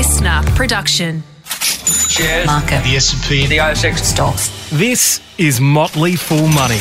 listener production. Shares. Market. The S&P. The ASX. Stocks. This is Motley Fool Money.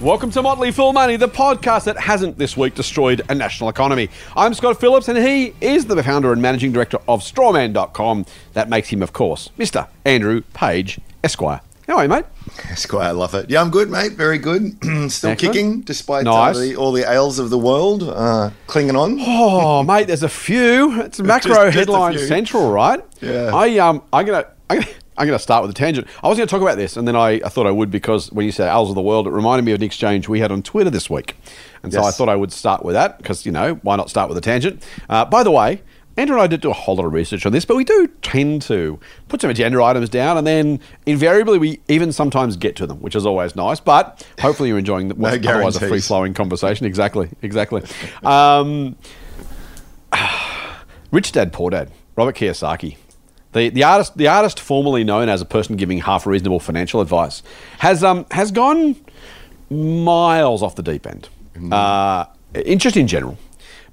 Welcome to Motley Fool Money, the podcast that hasn't this week destroyed a national economy. I'm Scott Phillips, and he is the founder and managing director of Strawman.com. That makes him, of course, Mr. Andrew Page, Esquire. How are you, mate? Esquire, I love it. Yeah, I'm good, mate. Very good. Still Excellent. kicking despite uh, Nice. the, all the ails of the world uh, clinging on. Oh, mate, there's a few. It's macro just a headline central, right? Yeah. I um, I'm gonna. I'm gonna I'm going to start with a tangent. I was going to talk about this, and then I, I thought I would because when you said Owls of the World, it reminded me of an exchange we had on Twitter this week. And so I thought I would start with that because, you know, why not start with a tangent? Uh, by the way, Andrew and I did do a whole lot of research on this, but we do tend to put some agenda items down, and then invariably we even sometimes get to them, which is always nice. But hopefully you're enjoying the, what's otherwise a free flowing conversation. Exactly, exactly. Um, Rich Dad Poor Dad, Robert Kiyosaki, the, the artist the artist formerly known as a person giving half reasonable financial advice, has um has gone miles off the deep end. Uh, interest in general,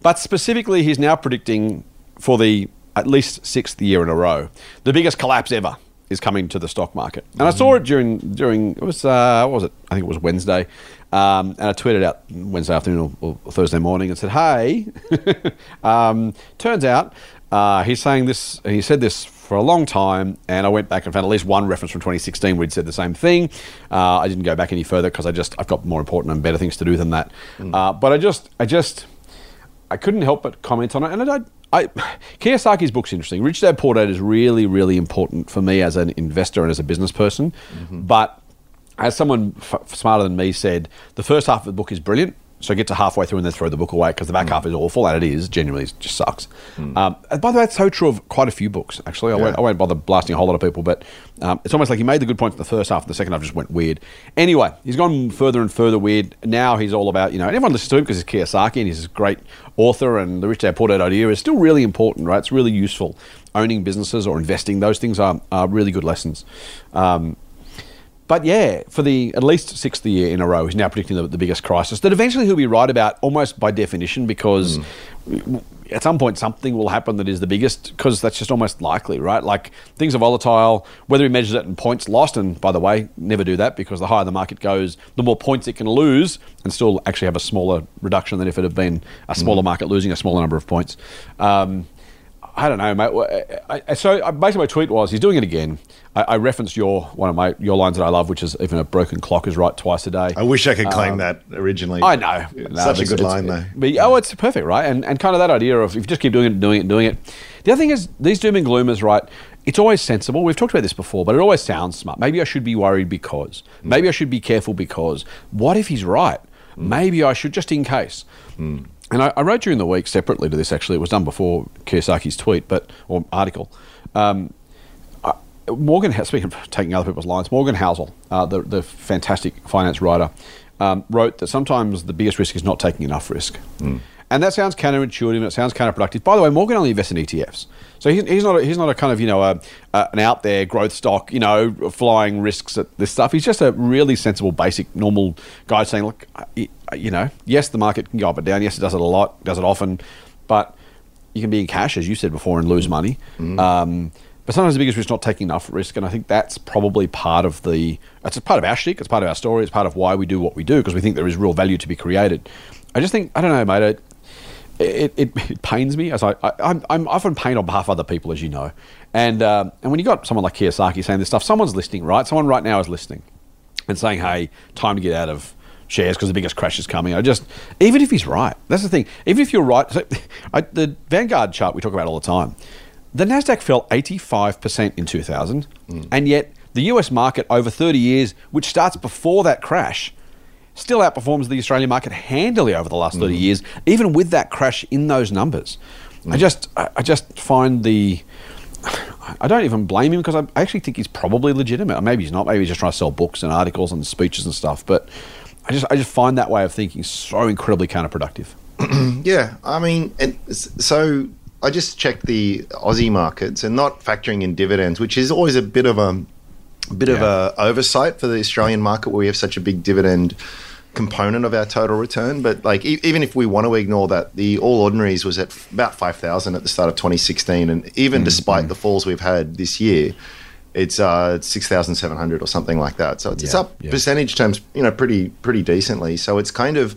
but specifically, he's now predicting for the at least sixth year in a row the biggest collapse ever is coming to the stock market. And I saw it during during it was uh, what was it? I think it was Wednesday. Um, and I tweeted out Wednesday afternoon or, or Thursday morning and said, "Hey, um, turns out uh, he's saying this. He said this for a long time, and I went back and found at least one reference from 2016 where he'd said the same thing. Uh, I didn't go back any further because I just I've got more important and better things to do than that. Uh, but I just I just I couldn't help but comment on it, and I. I, Kiyosaki's book's interesting. Rich Dad Poor Dad is really, really important for me as an investor and as a business person. Mm-hmm. But as someone f- smarter than me said, the first half of the book is brilliant. So get to halfway through and then throw the book away because the back half is awful, and it is genuinely it just sucks. Um, and by the way, it's so true of quite a few books. Actually, I, won't, I won't bother blasting a whole lot of people, but um, it's almost like he made the good points in the first half, and the second half just went weird. Anyway, he's gone further and further weird. Now he's all about you know, and everyone listens to him because he's Kiyosaki and he's a great author, and the Rich Dad Poor Dad idea is still really important, right? It's really useful. Owning businesses or investing, those things are, are really good lessons. Um, but yeah, for the at least sixth year in a row, he's now predicting the, the biggest crisis that eventually he'll be right about almost by definition because at some point something will happen that is the biggest because that's just almost likely, right? Like things are volatile, whether he measures it in points lost, and by the way, never do that because the higher the market goes, the more points it can lose and still actually have a smaller reduction than if it had been a smaller market losing a smaller number of points. Um, I don't know, mate. I, I, so basically, my tweet was he's doing it again. I, I referenced your one of my your lines that I love, which is even a broken clock is right twice a day. I wish I could claim that originally. Um, I know, No, Such a good line, though. But, oh, it's perfect, right? And and kind of that idea of if you just keep doing it, doing it, doing it. The other thing is these doom and gloomers, right? It's always sensible. We've talked about this before, but it always sounds smart. Maybe I should be worried because. Maybe I should be careful because. What if he's right? Maybe I should just in case. And I, I wrote during the week separately to this. Actually, it was done before Kiyosaki's tweet, but or article. Um, uh, Morgan, speaking of taking other people's lines, Morgan Housel, uh, the, the fantastic finance writer, um, wrote that sometimes the biggest risk is not taking enough risk. And that sounds counterintuitive and it sounds counterproductive. By the way, Morgan only invests in ETFs. So he's, he's, not, a, he's not a kind of, you know, a, a, an out there growth stock, you know, flying risks at this stuff. He's just a really sensible, basic, normal guy saying, look, you know, yes, the market can go up and down. Yes, it does it a lot, does it often. But you can be in cash, as you said before, and lose money. Um, but sometimes the biggest risk is not taking enough risk, and I think that's probably part of the. It's a part of our shtick. It's part of our story. It's part of why we do what we do because we think there is real value to be created. I just think I don't know, mate. It, it, it, pains me as I, I I'm, I'm often pained on behalf of other people, as you know, and um, and when you got someone like Kiyosaki saying this stuff, someone's listening, right? Someone right now is listening and saying, "Hey, time to get out of shares because the biggest crash is coming." I just, even if he's right, that's the thing. Even if you're right, so, I, the Vanguard chart we talk about all the time, the Nasdaq fell 85 percent in 2000, and yet the U.S. market over 30 years, which starts before that crash, still outperforms the Australian market handily over the last 30 mm. years, even with that crash in those numbers. I mm. just, I, I just find the. I don't even blame him because I actually think he's probably legitimate. Maybe he's not. Maybe he's just trying to sell books and articles and speeches and stuff. But I just, I just find that way of thinking so incredibly counterproductive. Yeah, I mean, and so I just checked the Aussie markets and not factoring in dividends, which is always a bit of a bit of Yeah. a oversight for the Australian market where we have such a big dividend component of our total return. But like e- even if we want to ignore that, the All Ordinaries was at f- about five thousand at the start of 2016, and even despite the falls we've had this year. It's uh, six thousand seven hundred or something like that. So it's, it's up yeah. percentage terms, you know, pretty pretty decently. So it's kind of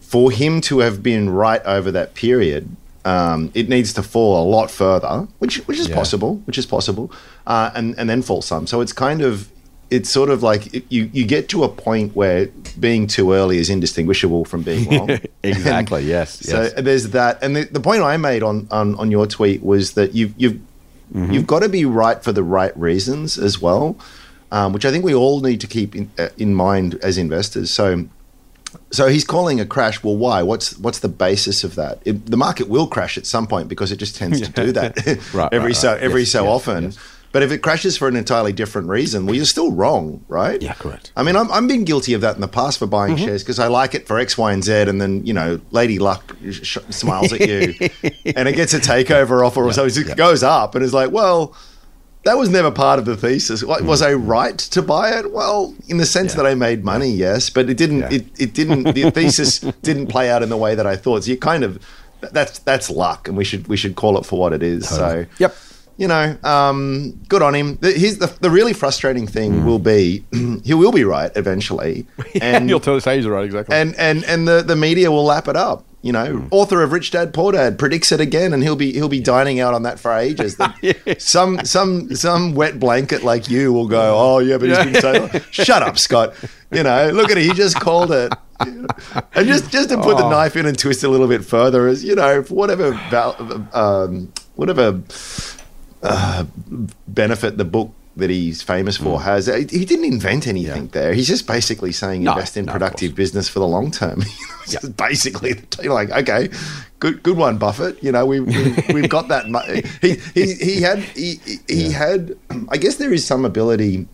for him to have been right over that period, um, it needs to fall a lot further, which which is Yeah. possible, which is possible, uh, and and then fall some. So it's kind of it's sort of like you you get to a point where being too early is indistinguishable from being wrong. Exactly, And yes, So yes. there's that, and the, the point I made on, on on your tweet was that you've you've Mm-hmm. you've got to be right for the right reasons as well, um, which I think we all need to keep in, uh, in mind as investors. So so he's calling a crash. Well, why? What's what's the basis of that? It, the market will crash at some point because it just tends to do that Right, every right, so right. every Yes, so yes, often. But if it crashes for an entirely different reason, well, you're still wrong, right? Yeah, correct. I mean, I'm, I'm been guilty of that in the past for buying Mm-hmm. shares because I like it for X, Y, and Z, and then you know, Lady Luck sh- smiles at you, and it gets a takeover offer, or so it goes up, and it's like, well, that was never part of the thesis. What, Was I right to buy it? Well, in the sense Mm. Yeah. that I made money, yes, but it didn't. Yeah. It, it didn't. The thesis didn't play out in the way that I thought. So you kind of that's that's luck, and we should we should call it for what it is. So Yep. You know, um, good on him. The, here's the, the really frustrating thing Mm. will be he will be right eventually, And you'll tell us he's right, exactly. and and and the, the media will lap it up. You know, Hmm. author of Rich Dad Poor Dad predicts it again, and he'll be he'll be dining out on that for ages. Some some some wet blanket like you will go, oh yeah, but he's been so. Shut up, Scott. You know, look at it. He just called it. And just just to put Oh. the knife in and twist a little bit further, is you know, for whatever val- um, whatever uh, benefit the book that he's famous for has. He didn't invent anything Yeah. there. He's just basically saying No, invest in no, productive business for the long term. Just basically you're like, okay, good good one, Buffett. You know, we, we we've got that. Mo- he, he he had he, he he had. I guess there is some ability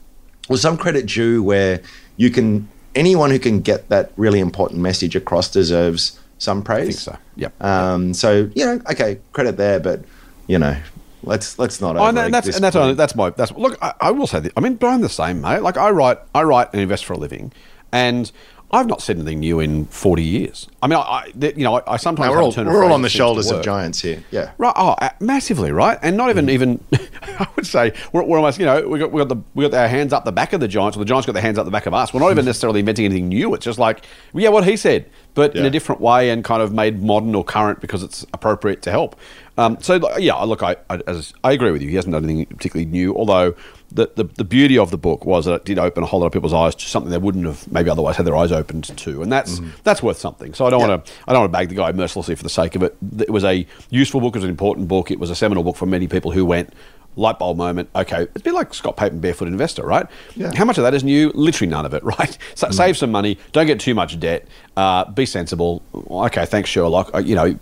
or some credit due where you can anyone who can get that really important message across deserves some praise. I think so. Yep. Um, so you know, okay, credit there, but you know, let's let's not. Oh, and, overegg and that's and that's only, that's my that's look. I, I will say that. I mean, but I'm the same, mate. Like I write, I write and invest for a living, and I've not said anything new in 40 years. I mean, I, I you know, I, I sometimes No, we're all, we're all on the that seems to shoulders of giants here. Yeah. Right, oh, massively, right, and not even even. I would say we're, we're almost, you know, we got we got the we got our hands up the back of the giants, or the giants got their hands up the back of us. We're not even necessarily inventing anything new. It's just like, yeah, what he said, but in a different way and kind of made modern or current because it's appropriate to help. Um, so yeah, look, I, I as I agree with you. He hasn't done anything particularly new, although. The, the, the beauty of the book was that it did open a whole lot of people's eyes to something they wouldn't have maybe otherwise had their eyes opened to, and that's that's worth something. So I don't Yeah. want to I don't want to bag the guy mercilessly for the sake of it. It was a useful book. It was an important book. It was a seminal book for many people who went light bulb moment. Okay, it's a bit like Scott Payton, Barefoot Investor, right? Yeah. How much of that is new? Literally none of it, right? So Save some money. Don't get too much debt. Uh, be sensible. Okay, thanks Sherlock. Uh, you know,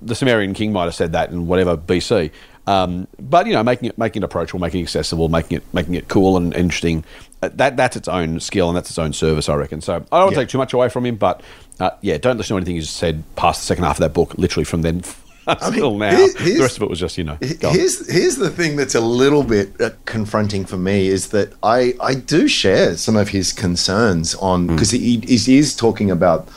the Sumerian king might have said that in whatever BC. Um, but you know, making it making it approachable, making it accessible, making it making it cool and interesting. Uh, that that's its own skill and that's its own service, I reckon. So I don't want to Yeah. take too much away from him, but uh, yeah, don't listen to anything he's said past the second half of that book. Literally from then until now, here's- here's- the rest of it was just you know. Here's here's the thing that's a little bit uh, confronting for me is that I I do share some of his concerns on Hmm. because he, he is talking about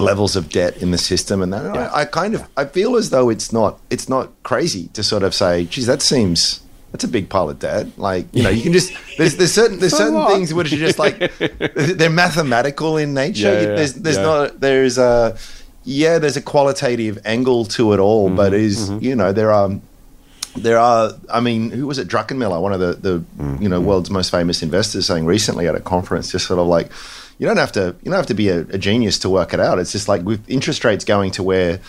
the levels of debt in the system and that. And I, I kind of I feel as though it's not it's not crazy to sort of say, geez, that seems that's a big pile of debt. Like you know, you can just there's there's certain there's So certain what? things which are just like they're mathematical in nature. Yeah, yeah, there's there's yeah. not there's a yeah there's a qualitative angle to it all, Mm-hmm, but is you know there are there are i mean who was it druckenmiller one of the, the Mm-hmm. you know world's most famous investors saying recently at a conference just sort of like you don't have to you don't have to be a, a genius to work it out it's just like with interest rates going to where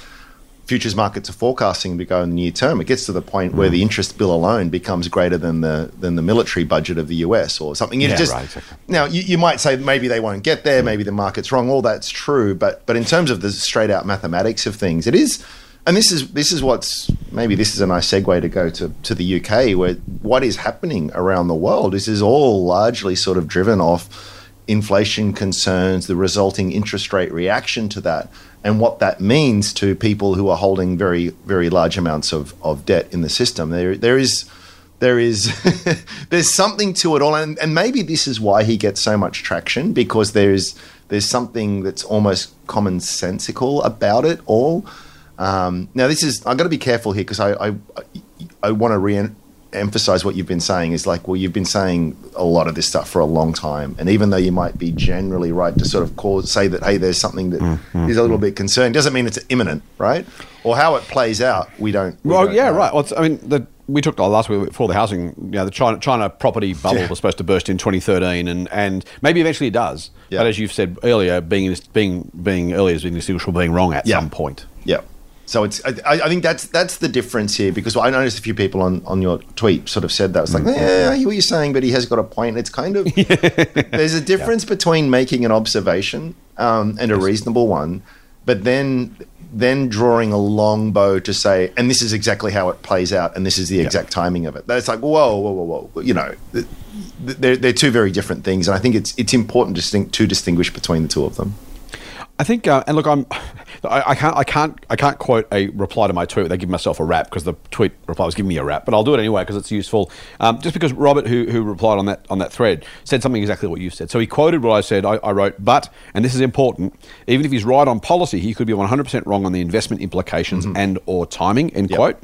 futures markets are forecasting to go in the near term it gets to the point Mm. where the interest bill alone becomes greater than the than the military budget of the US or something It's Yeah, just right, exactly. now you, you might say maybe they won't get there maybe the market's wrong all that's true but but in terms of the straight out mathematics of things it is and this is this is what's maybe this is a nice segue to go to, to the UK where what is happening around the world this is all largely sort of driven off inflation concerns the resulting interest rate reaction to that and what that means to people who are holding very very large amounts of, of debt in the system there there is there is there's something to it all and, and maybe this is why he gets so much traction because there's There's something that's almost commonsensical about it all. Um, now, this is I've got to be careful here because I I, I want to re emphasize what you've been saying is like well you've been saying a lot of this stuff for a long time and even though you might be generally right to sort of call say that hey there's something that mm, mm, is a little mm. bit concerning doesn't mean it's imminent right or how it plays out we don't we Well, don't yeah, know. right. Well, it's, I mean, the, we talked last week before the housing. You know, the China, China property bubble Yeah. was supposed to burst in 2013, and, and maybe eventually it does. Yeah. But as you've said earlier, being being being earlier is being distinguished from being wrong at Yeah. some point. Yeah. So it's I, I think that's that's the difference here because I noticed a few people on, on your tweet sort of said that. It's like yeah I hear what you're saying but he has got a point. It's kind of there's a difference between making an observation um, and a reasonable one but then then drawing a long bow to say and this is exactly how it plays out and this is the exact timing of it. That's like whoa whoa whoa whoa you know th- th- they're, they're two very different things and I think it's it's important to, distinct, to distinguish between the two of them. I think, uh, and look, I'm, I, I can't, I can't, I can't quote a reply to my tweet without giving myself a rap because the tweet reply was giving me a rap, but I'll do it anyway because it's useful. Um, just because Robert, who, who replied on that on that thread, said something exactly what you said. So he quoted what I said. I, I wrote, but, and this is important, even if he's right on policy, he could be 100% wrong on the investment implications and or timing. End quote.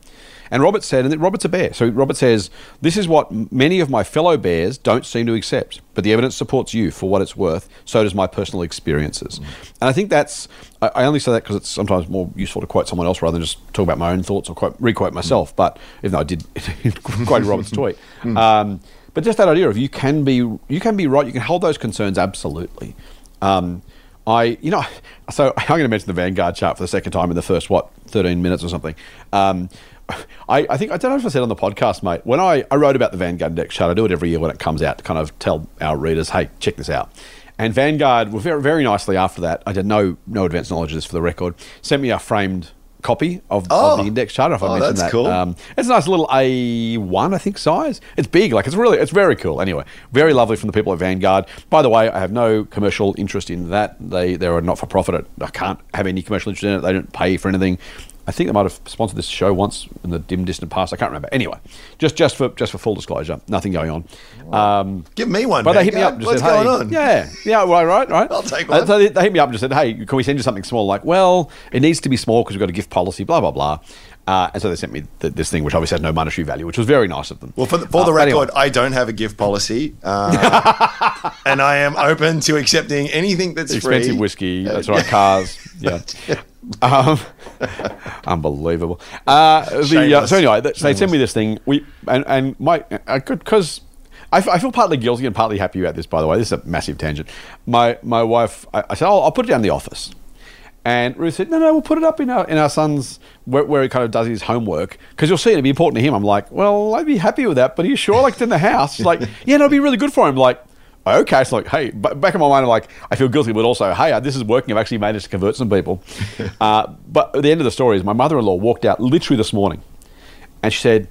And Robert said, and Robert's a bear. So Robert says, This is what many of my fellow bears don't seem to accept, but the evidence supports you for what it's worth. So does my personal experiences. And I think that's, I, only say that because it's sometimes more useful to quote someone else rather than just talk about my own thoughts or quote, requote myself. But even though I did quote Robert's tweet. Um, but just that idea of you can be you can be right, you can hold those concerns absolutely. Um, I, you know, so I'm going to mention the Vanguard chart for the second time in the first what 13 minutes or something. Um, I, I think I don't know if I said on the podcast, mate. When I, I wrote about the Vanguard Index chart, I do it every year when it comes out to kind of tell our readers, hey, check this out. And Vanguard, very, very nicely after that, I had no no advanced knowledge of this for the record, sent me a framed copy of, Oh. of the index chart. If I Oh, mentioned that's that, cool. Um, it's a nice little A1, I think, size. It's big, like it's really, it's very cool. Anyway, very lovely from the people at Vanguard. By the way, I have no commercial interest in that. They they're a not for profit. I can't have any commercial interest in it. They don't pay for anything. I think they might have sponsored this show once in the dim distant past. I can't remember. Anyway, just just for just for full disclosure, nothing going on. Um, give me one but they hit me up. And just what's said, going hey, on Yeah, yeah, well, right, right. I'll take Uh, one. so they, they hit me up and just said, "Hey, can we send you something small?" Like, well, it needs to be small because we've got a gift policy, blah blah blah. Uh, and so they sent me th- this thing, which obviously has no monetary value, which was very nice of them. Well, for the, for Uh, the but anyway. record, I don't have a gift policy, uh, and I am open to accepting anything that's expensive free. whiskey. That's right, cars. Yeah. Um, unbelievable. Uh, the, uh, so anyway, th- they sent me this thing. We and and my I could because. I, f- I feel partly guilty and partly happy about this. By the way, this is a massive tangent. My my wife, I, I said, oh, I'll put it down in the office, and Ruth said, no, no, we'll put it up in our in our son's where, where he kind of does his homework because you'll see it'll be important to him. I'm like, well, I'd be happy with that, but are you sure? Like it's in the house. She's like, yeah, no, it'll be really good for him. Like, okay, it's like, hey, but back in my mind, I'm like, I feel guilty, but also, hey, this is working. I've actually managed to convert some people. uh, but at the end of the story is my mother-in-law walked out literally this morning, and she said.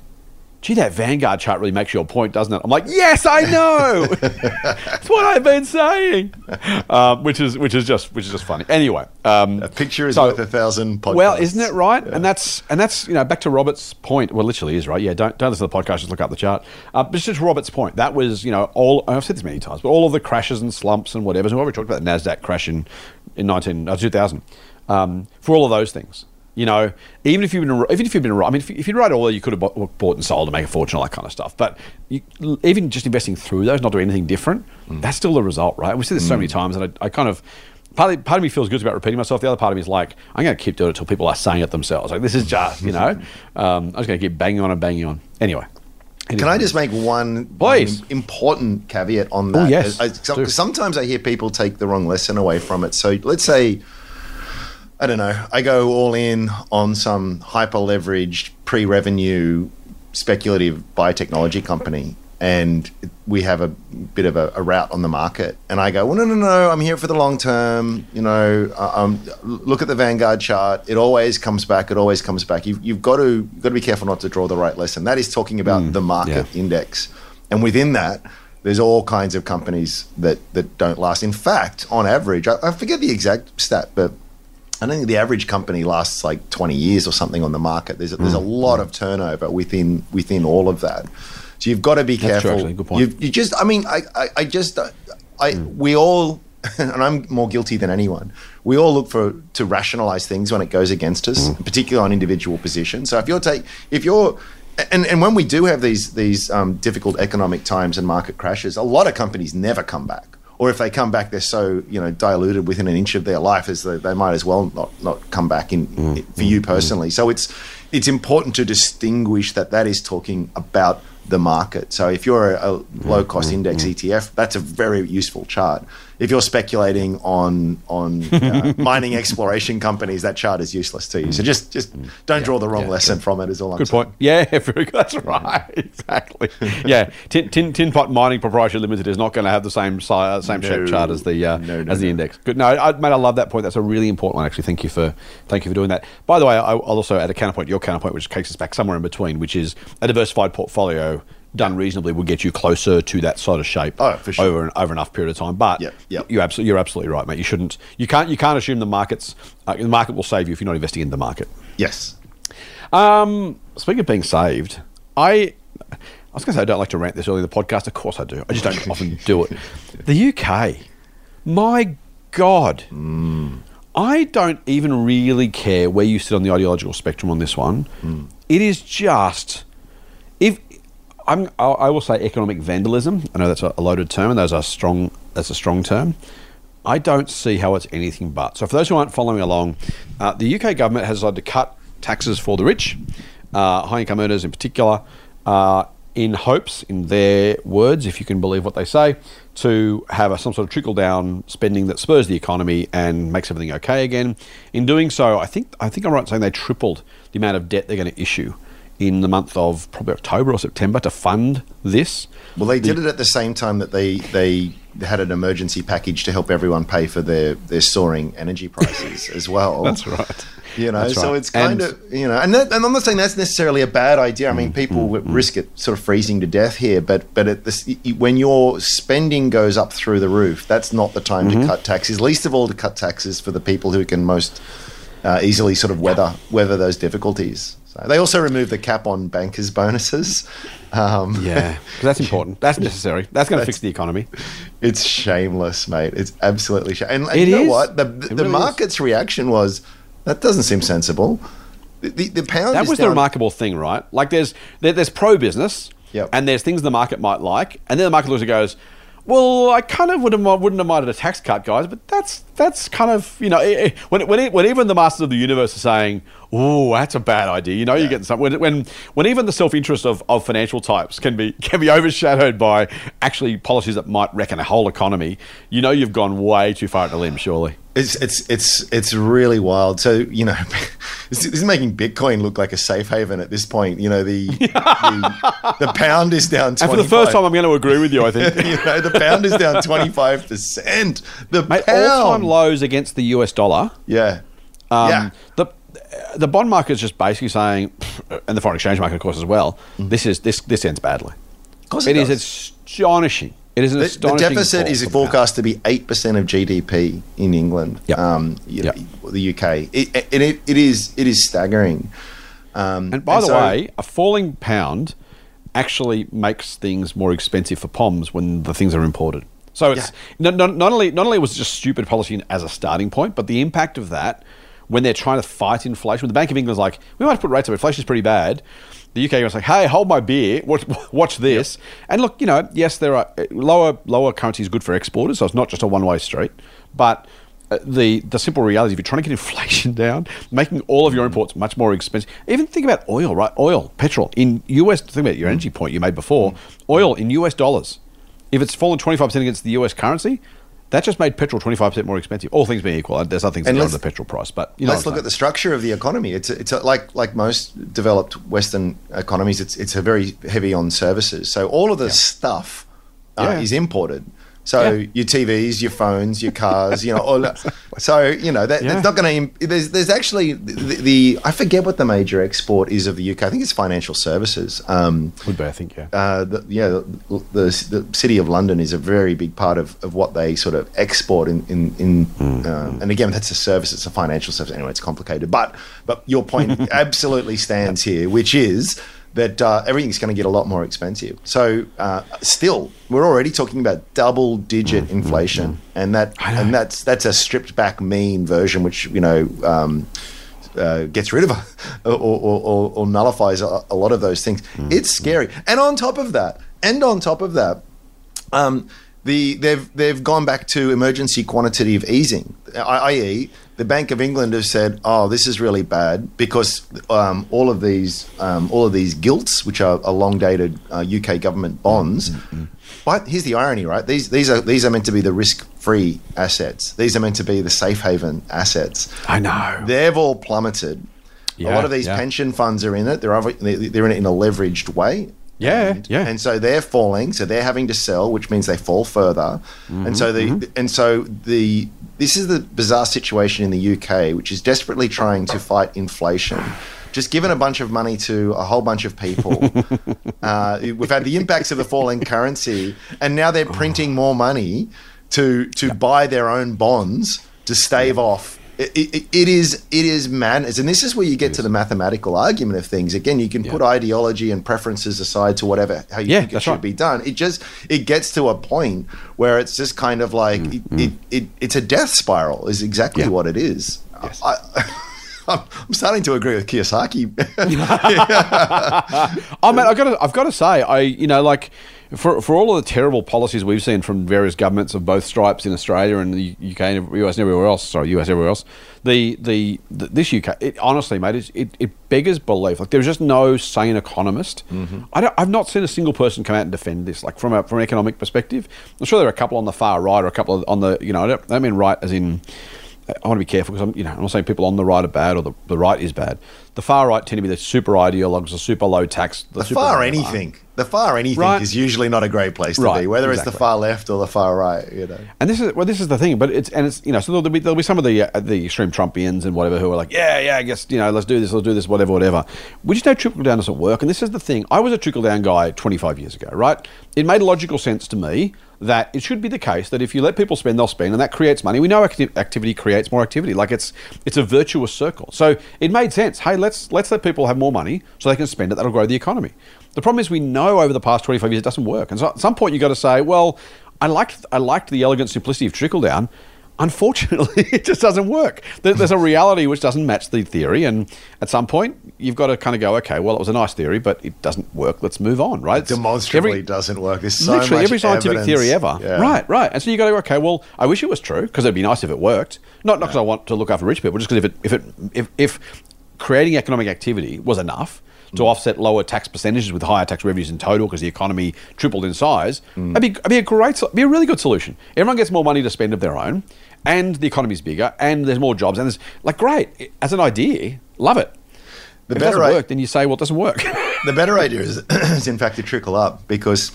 Gee, that Vanguard chart really makes your point, doesn't it? I'm like, yes, I know. That's what I've been saying, um, which is which is just which is just funny. Anyway, um, A picture is so- worth a thousand podcasts. well, isn't it right? And that's and that's you know back to Robert's point. Well, literally is right. Yeah, don't don't listen to the podcast. Just look up the chart. Uh, but it's just Robert's point. That was you know all I've said this many times, but all of the crashes and slumps and whatever. So we talked about the Nasdaq crash in in nineteen uh, two thousand um, for all of those things. You know, even if you've been even if you've been I mean, if, if you'd write all that, you could have bought, bought and sold to make a fortune, all that kind of stuff. But you, even just investing through those, not doing anything different, mm. that's still the result, right? We see this so many mm. times, and I, I kind of partly part of me feels good about repeating myself. The other part of me is like, I'm going to keep doing it until people are saying it themselves. Like this is just, you know, um, I'm just going to keep banging on and banging on. Anyway, Can I just make one, um, one important caveat on oh, that? Oh, yes. Uh, uh, I- I- sometimes I hear people take the wrong lesson away from it. So let's say, I don't know, I go all in on some hyper leveraged, pre revenue, speculative biotechnology company, and we have a bit of a, a route on the market. And I go, well, no, no, no, I'm here for the long term. You know, um, look at the Vanguard chart. It always comes back. It always comes back. You've, you've got to you've got to be careful not to draw the right lesson. That is talking about the market yeah. index, and within that. There's all kinds of companies that, that don't last. In fact, on average, I, I forget the exact stat, but I don't think the average company lasts like 20 years or something on the market. There's a, there's a Mm. lot of turnover within within all of that. So you've got to be That's true, careful. actually. Good point. You've- You, just, I mean, I, I, I just, uh, I, Mm. we all and I'm more guilty than anyone. We all look for to rationalize things when it goes against us, particularly on individual positions. So if you're take if you're and, and when we do have these these um, difficult economic times and market crashes, a lot of companies never come back. Or if they come back, they're so you know diluted within an inch of their life as they, they might as well not, not come back in mm, for you mm, mm. personally. So it's it's important to distinguish that that is talking about the market. So if you're a, a low cost index ETF, that's a very useful chart. If you're speculating on on uh, mining exploration companies, that chart is useless to you. So just just don't draw the wrong lesson from it. Is all I'm Good saying. point. Yeah, very good. That's right. Exactly. Yeah, Tin, Tin, Tin Pot Mining Proprietary Limited is not going to have the same uh, same shape chart as the uh, No, no, as the no. index. Good. No, I, mate, I love that point. That's a really important one. Actually, thank you for thank you for doing that. By the way, I, I'll also add a counterpoint. Your counterpoint, which takes us back somewhere in between, which is a diversified portfolio done reasonably will get you closer to that sort of shape Oh, for sure. over an, over enough period of time. But Yep, yep. you absolutely you're absolutely right, mate. You shouldn't you can't you can't assume the markets uh, the market will save you if you're not investing in the market. Yes. Um, speaking of being saved, I I was going to say I don't like to rant this early in the podcast. Of course I do. I just don't often do it. The UK, my God, I don't even really care where you sit on the ideological spectrum on this one. It is just I'm, I will say economic vandalism. I know that's a loaded term, and those are strong. That's a strong term. I don't see how it's anything but. So, for those who aren't following along, uh, the UK government has decided to cut taxes for the rich, uh, high income earners in particular, uh, in hopes, in their words, if you can believe what they say, to have a, some sort of trickle down spending that spurs the economy and makes everything okay again. In doing so, I think I think I'm right in saying they tripled the amount of debt they're going to issue in the month of probably October or September to fund this. Well, they did it at the same time that they they had an emergency package to help everyone pay for their their soaring energy prices as well. That's right. You know, That's so it's kind And- of you know, and, that, and I'm not saying that's necessarily a bad idea. I Mm, mean, people would risk it sort of freezing to death here, but but at this, when your spending goes up through the roof, that's not the time Mm-hmm. to cut taxes. Least of all, to cut taxes for the people who can most uh, easily sort of weather weather those difficulties. So they also removed the cap on bankers' bonuses. Um, Yeah, because that's important. That's necessary. That's going to fix the economy. It's shameless, mate. It's absolutely shameless. And, and It you know is. what? The, the, really is. market's reaction was that doesn't seem sensible. The, the, the pound That is was the remarkable thing, right? Like there's there, there's pro business, Yep. and there's things the market might like, and then the market looks and goes, "Well, I kind of wouldn't wouldn't have minded a tax cut, guys, but that's that's kind of you know eh, eh, when when, when even the masters of the universe are saying, oh, that's a bad idea. You know, you're getting something when when when even the self interest of, of financial types can be can be overshadowed by actually policies that might wreck a whole economy. You know, you've gone way too far at the limb, surely. It's it's it's it's really wild. So you know, this is making Bitcoin look like a safe haven at this point. You know, the the, the pound is down. 25. And for the first time, I'm going to agree with you. I think. you know, the pound is down twenty five percent. The Mate, pound, all-time lows against the US dollar. yeah, Um, yeah. The the bond market is just basically saying, and the foreign exchange market, of course, as well. This is this this ends badly. Of course It it is astonishing. It is an The, the deficit is for the pound. forecast to be eight percent of GDP in England. Yep. Um, you know, Yep. the UK. It, it, it, it is it is staggering. Um, And by the so- way, a falling pound actually makes things more expensive for POMs when the things are imported. So it's not, not, not only not only was it just stupid policy as a starting point, but the impact of that when they're trying to fight inflation. When the Bank of England's like, we might put rates up, inflation's pretty bad. The UK was like, hey, hold my beer, watch, watch this. And look, you know, yes, there are uh, lower lower currency is good for exporters, so it's not just a one way street, but uh, the the simple reality if you're trying to get inflation down, making all of your mm. imports much more expensive. Even think about oil, right? Oil, petrol in US. Think about your mm. energy point you made before. Mm. Oil in US dollars. If it's fallen 25 percent against the US currency, that just made petrol 25 percent more expensive. All things being equal, there's other things that And go into the petrol price, but you know. Let's look at the structure of the economy. It's a, it's a, like like most developed Western economies. It's it's a very heavy on services. So all of the stuff uh, Yeah. is imported. So Yeah. your TVs, your phones, your cars, you know. All. So you know that Yeah. it's not going to. There's there's actually the, the I forget what the major export is of the UK. I think it's financial services. Um, would be, I think, yeah. uh, the, yeah, the, the, the city of London is a very big part of, of what they sort of export in in, in um, and again that's a service, it's a financial service. Anyway, it's complicated, but but your point absolutely stands here, which is that uh, everything's going to get a lot more expensive. So uh, still, we're already talking about double digit inflation, and that and that's that's a stripped back mean version, which you know. Um, uh, gets rid of or, or, or, or nullifies a, a lot of those things. It's scary. And on top of that, and on top of that, um, the they've they've gone back to emergency quantitative easing, i- i.e., the Bank of England have said, "Oh, this is really bad because um, all of these um, all of these gilts, which are, are long dated uh, UK government bonds." But here's the irony, right? These these are these are meant to be the risk free assets. These are meant to be the safe haven assets. I know. They've all plummeted. a lot of these yeah. pension funds are in it. They're they're in it in a leveraged way. Yeah, and, yeah. And so they're falling. So they're having to sell, which means they fall further. Mm-hmm, and so the and so the this is the bizarre situation in the UK, which is desperately trying to fight inflation. Just given a bunch of money to a whole bunch of people. uh, we've had the impacts of the falling currency, and now they're printing more money to to buy their own bonds to stave off. It, it, it is it is madness, and this is where you get to the mathematical argument of things. Again, you can put ideology and preferences aside to whatever how you Yeah, think it should right. be done. It just it gets to a point where it's just kind of like mm, it, mm. it, it, it's a death spiral. Is exactly Yeah. what it is. I, I'm, I'm starting to agree with Kiyosaki. Oh man, I've got to, I've got to say, I you know like for for all of the terrible policies we've seen from various governments of both stripes in Australia and the UK and US and everywhere else. Sorry, US everywhere else. The the, the this UK, it, honestly, mate, it it beggars belief. Like there's just no sane economist. Mm-hmm. I don't, I've not seen a single person come out and defend this. Like from a from an economic perspective, I'm sure there are a couple on the far right or a couple on the you know I don't, I don't mean right as in. I want to be careful because I'm, you know, I'm not saying people on the right are bad or the, the right is bad. The far right tend to be the super ideologues, the super low tax, the, the far anything, the far anything Right. is usually not a great place to Right, be, whether it's the far left or the far right. You know. And this is well, this is the thing, but it's and it's you know, so there'll be there'll be some of the uh, the extreme Trumpians and whatever who are like, yeah, yeah, I guess you know, let's do this, let's do this, whatever, whatever. We just know trickle down doesn't work, and this is the thing. I was a trickle down guy 25 years ago, right? It made logical sense to me that it should be the case that if you let people spend, they'll spend, and that creates money. We know acti- activity creates more activity. Like it's it's a virtuous circle. So it made sense. Hey, let's let's let people have more money so they can spend it. That'll grow the economy. The problem is we know over the past 25 years it doesn't work. And so at some point you've got to say, well, I liked I liked the elegant simplicity of trickle down. Unfortunately, it just doesn't work. There's a reality which doesn't match the theory, and at some point, you've got to kind of go, okay, well, it was a nice theory, but it doesn't work. Let's move on, right? It's Demonstrably every- doesn't work. There's so literally every scientific evidence. theory ever. Yeah. Right, right. And so you go, okay, well, I wish it was true because it'd be nice if it worked. Not not because I want to look after rich people, just because if it if it if, if creating economic activity was enough to Mm. offset lower tax percentages with higher tax revenues in total because the economy tripled in size, Mm. that'd be, that'd be a great, be a really good solution. Everyone gets more money to spend of their own, and the economy's bigger, and there's more jobs, and there's like great as an idea, love it. The if it better doesn't I- work, then you say, well, it doesn't work. The better idea is, is in fact to trickle up because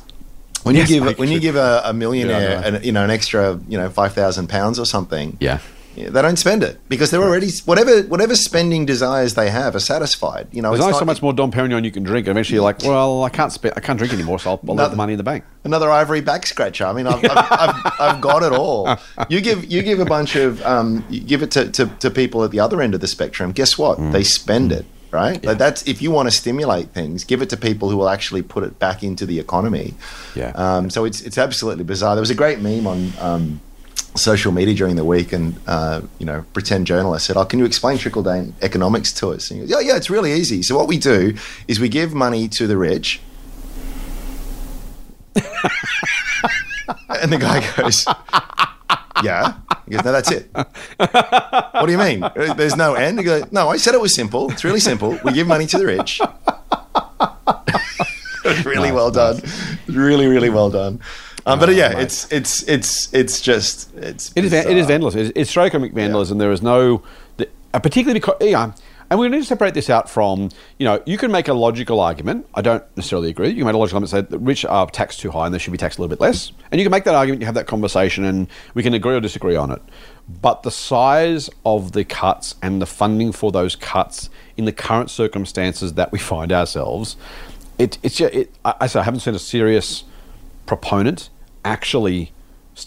when Yes, you give when you give a, a millionaire Yeah, an, you know an extra you know five thousand pounds or something, Yeah. Yeah, they don't spend it because they're already whatever whatever spending desires they have are satisfied. You know, There's only not so much more Dom Perignon you can drink, and eventually you're like, well, I can't spend, I can't drink anymore, so I'll, I'll leave the money in the bank. another ivory back scratcher. I mean, I've, I've, I've, I've got it all. You give you give a bunch of um, you give it to, to, to people at the other end of the spectrum. Guess what? Mm. They spend it. Right. Like that's if you want to stimulate things, give it to people who will actually put it back into the economy. Yeah. Um, so it's it's absolutely bizarre. There was a great meme on. Um, social media during the week and uh, you know pretend journalist said oh can you explain trickle down economics to us? And he goes, yeah yeah it's really easy. So what we do is we give money to the rich. And the guy goes yeah. He goes no that's it. What do you mean? There's no end. He goes no i said it was simple. It's really simple. We give money to the rich. Really well done. Really really well done um, but yeah, it's it's it's it's just it's It is, it is vandalism. It's, it's socioeconomic vandalism. There is no, the, uh, particularly because, yeah, and we need to separate this out from, you know, you can make a logical argument. I don't necessarily agree. You can make a logical argument and say the rich are taxed too high and they should be taxed a little bit less. And you can make that argument, you have that conversation, and we can agree or disagree on it. But the size of the cuts and the funding for those cuts in the current circumstances that we find ourselves, it, it's it, I, I say I haven't seen a serious proponent actually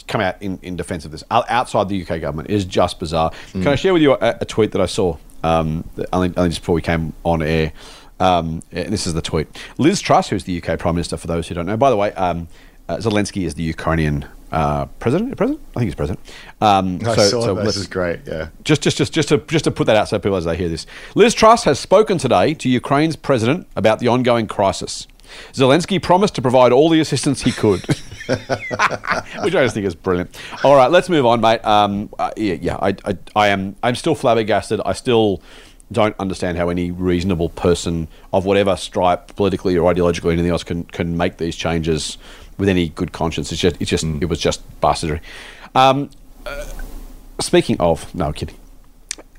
come out in, in defense of this outside the UK government is just bizarre. Can I share with you a, a tweet that I saw um, only, only just before we came on air? Um, and this is the tweet. Liz Truss, who's the UK Prime Minister, for those who don't know. By the way, um, uh, Zelensky is the Ukrainian uh, president. President? I think he's president. Um, I so- saw so. This is great. Yeah. just, just, just, just to just to put that out so people as they hear this, Liz Truss has spoken today to Ukraine's president about the ongoing crisis. Zelensky promised to provide all the assistance he could, which I just think is brilliant. All right, let's move on, mate. Um, uh, yeah, yeah, I, I, I am, I'm still flabbergasted. I still don't understand how any reasonable person of whatever stripe, politically or ideologically, or anything else, can can make these changes with any good conscience. It's just, it's just, it was just bastardry. Um, uh, speaking of, no I'm kidding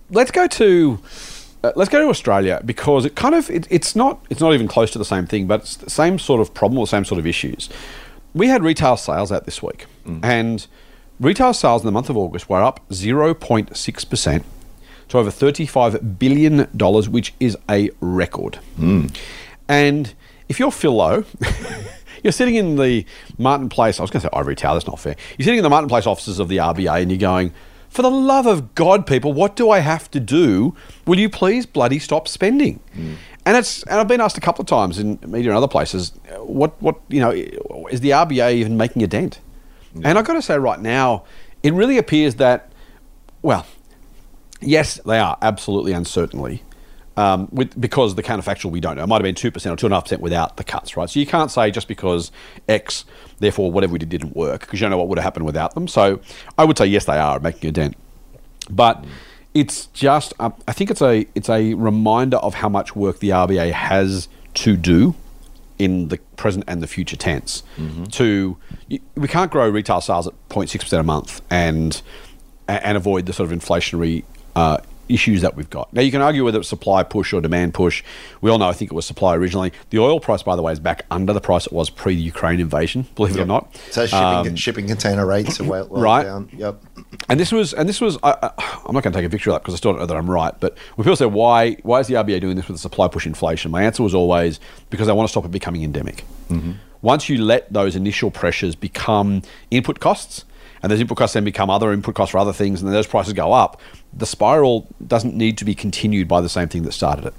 let's go to uh, let's go to Australia because it kind of it, it's not it's not even close to the same thing, but it's the same sort of problem or same sort of issues. We had retail sales out this week, and retail sales in the month of August were up zero point six percent to over thirty five billion dollars, which is a record. And if you're Phil Lowe, you're sitting in the Martin Place. I was going to say Ivory Tower. That's not fair. You're sitting in the Martin Place offices of the RBA, and you're going, "For the love of God, people, what do I have to do? Will you please bloody stop spending?" Mm. And it's and I've been asked a couple of times in media and other places, what what you know is the RBA even making a dent? And I've got to say right now, it really appears that, well, Yes, they are absolutely uncertainly. Um, with, because the counterfactual we don't know. It might have been 2% or 2.5% without the cuts, right? So you can't say just because X, therefore whatever we did didn't work, because you don't know what would have happened without them. So I would say yes, they are making a dent. But it's just, uh, I think it's a, it's a reminder of how much work the RBA has to do in the present and the future tense. To we can't grow retail sales at 0.6 percent a month and and avoid the sort of inflationary uh, issues that we've got. Now you can argue whether it's supply push or demand push. We all know I think it was supply originally. The oil price, by the way, is back under the price it was pre the Ukraine invasion. Believe it or not. So shipping, Um, shipping container rates are well, well right. down. Yep. and this was, and this was. I, I, I'm not going to take a victory lap because I still don't know that I'm right. But when people say why, why is the RBA doing this with the supply push inflation? My answer was always because they want to stop it becoming endemic. Once you let those initial pressures become input costs, and those input costs then become other input costs for other things, and then those prices go up, the spiral doesn't need to be continued by the same thing that started it.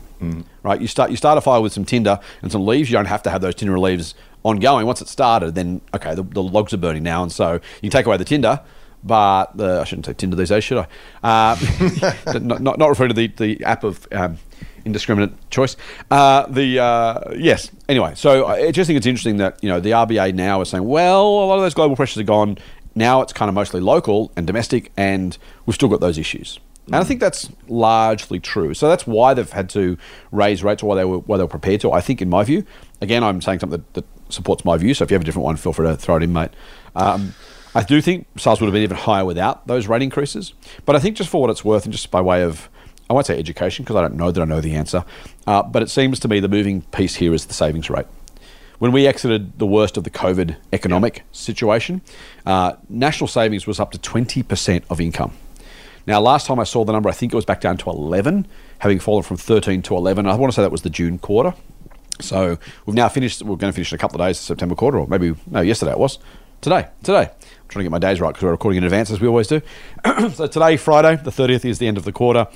Right? You start you start a fire with some tinder and some leaves. You don't have to have those tinder leaves ongoing. Once it started, then okay, the, the logs are burning now, and so you can take away the tinder. But the, I shouldn't say Tinder these days, should I? Uh, not, not, not referring to the, the app of um, indiscriminate choice. Uh, the uh, yes. Anyway, so I just think it's interesting that you know the RBA now is saying, well, a lot of those global pressures are gone. Now it's kind of mostly local and domestic, and we've still got those issues. And I think that's largely true. So that's why they've had to raise rates, or why they were why they were prepared to. I think, in my view, again, I'm saying something that, that supports my view. So if you have a different one, feel free to throw it in, mate. Um, I do think sales would have been even higher without those rate increases. But I think just for what it's worth, and just by way of, I won't say education because I don't know that I know the answer, uh, but it seems to me the moving piece here is the savings rate. When we exited the worst of the COVID economic situation, uh, national savings was up to 20% of income. Now, last time I saw the number, I think it was back down to 11, having fallen from 13 to 11. I want to say that was the June quarter. So we've now finished. We're going to finish in a couple of days, September quarter, or maybe no, yesterday it was. Today, today. I'm trying to get my days right because we're recording in advance as we always do. so today, Friday, the 30th, is the end of the quarter.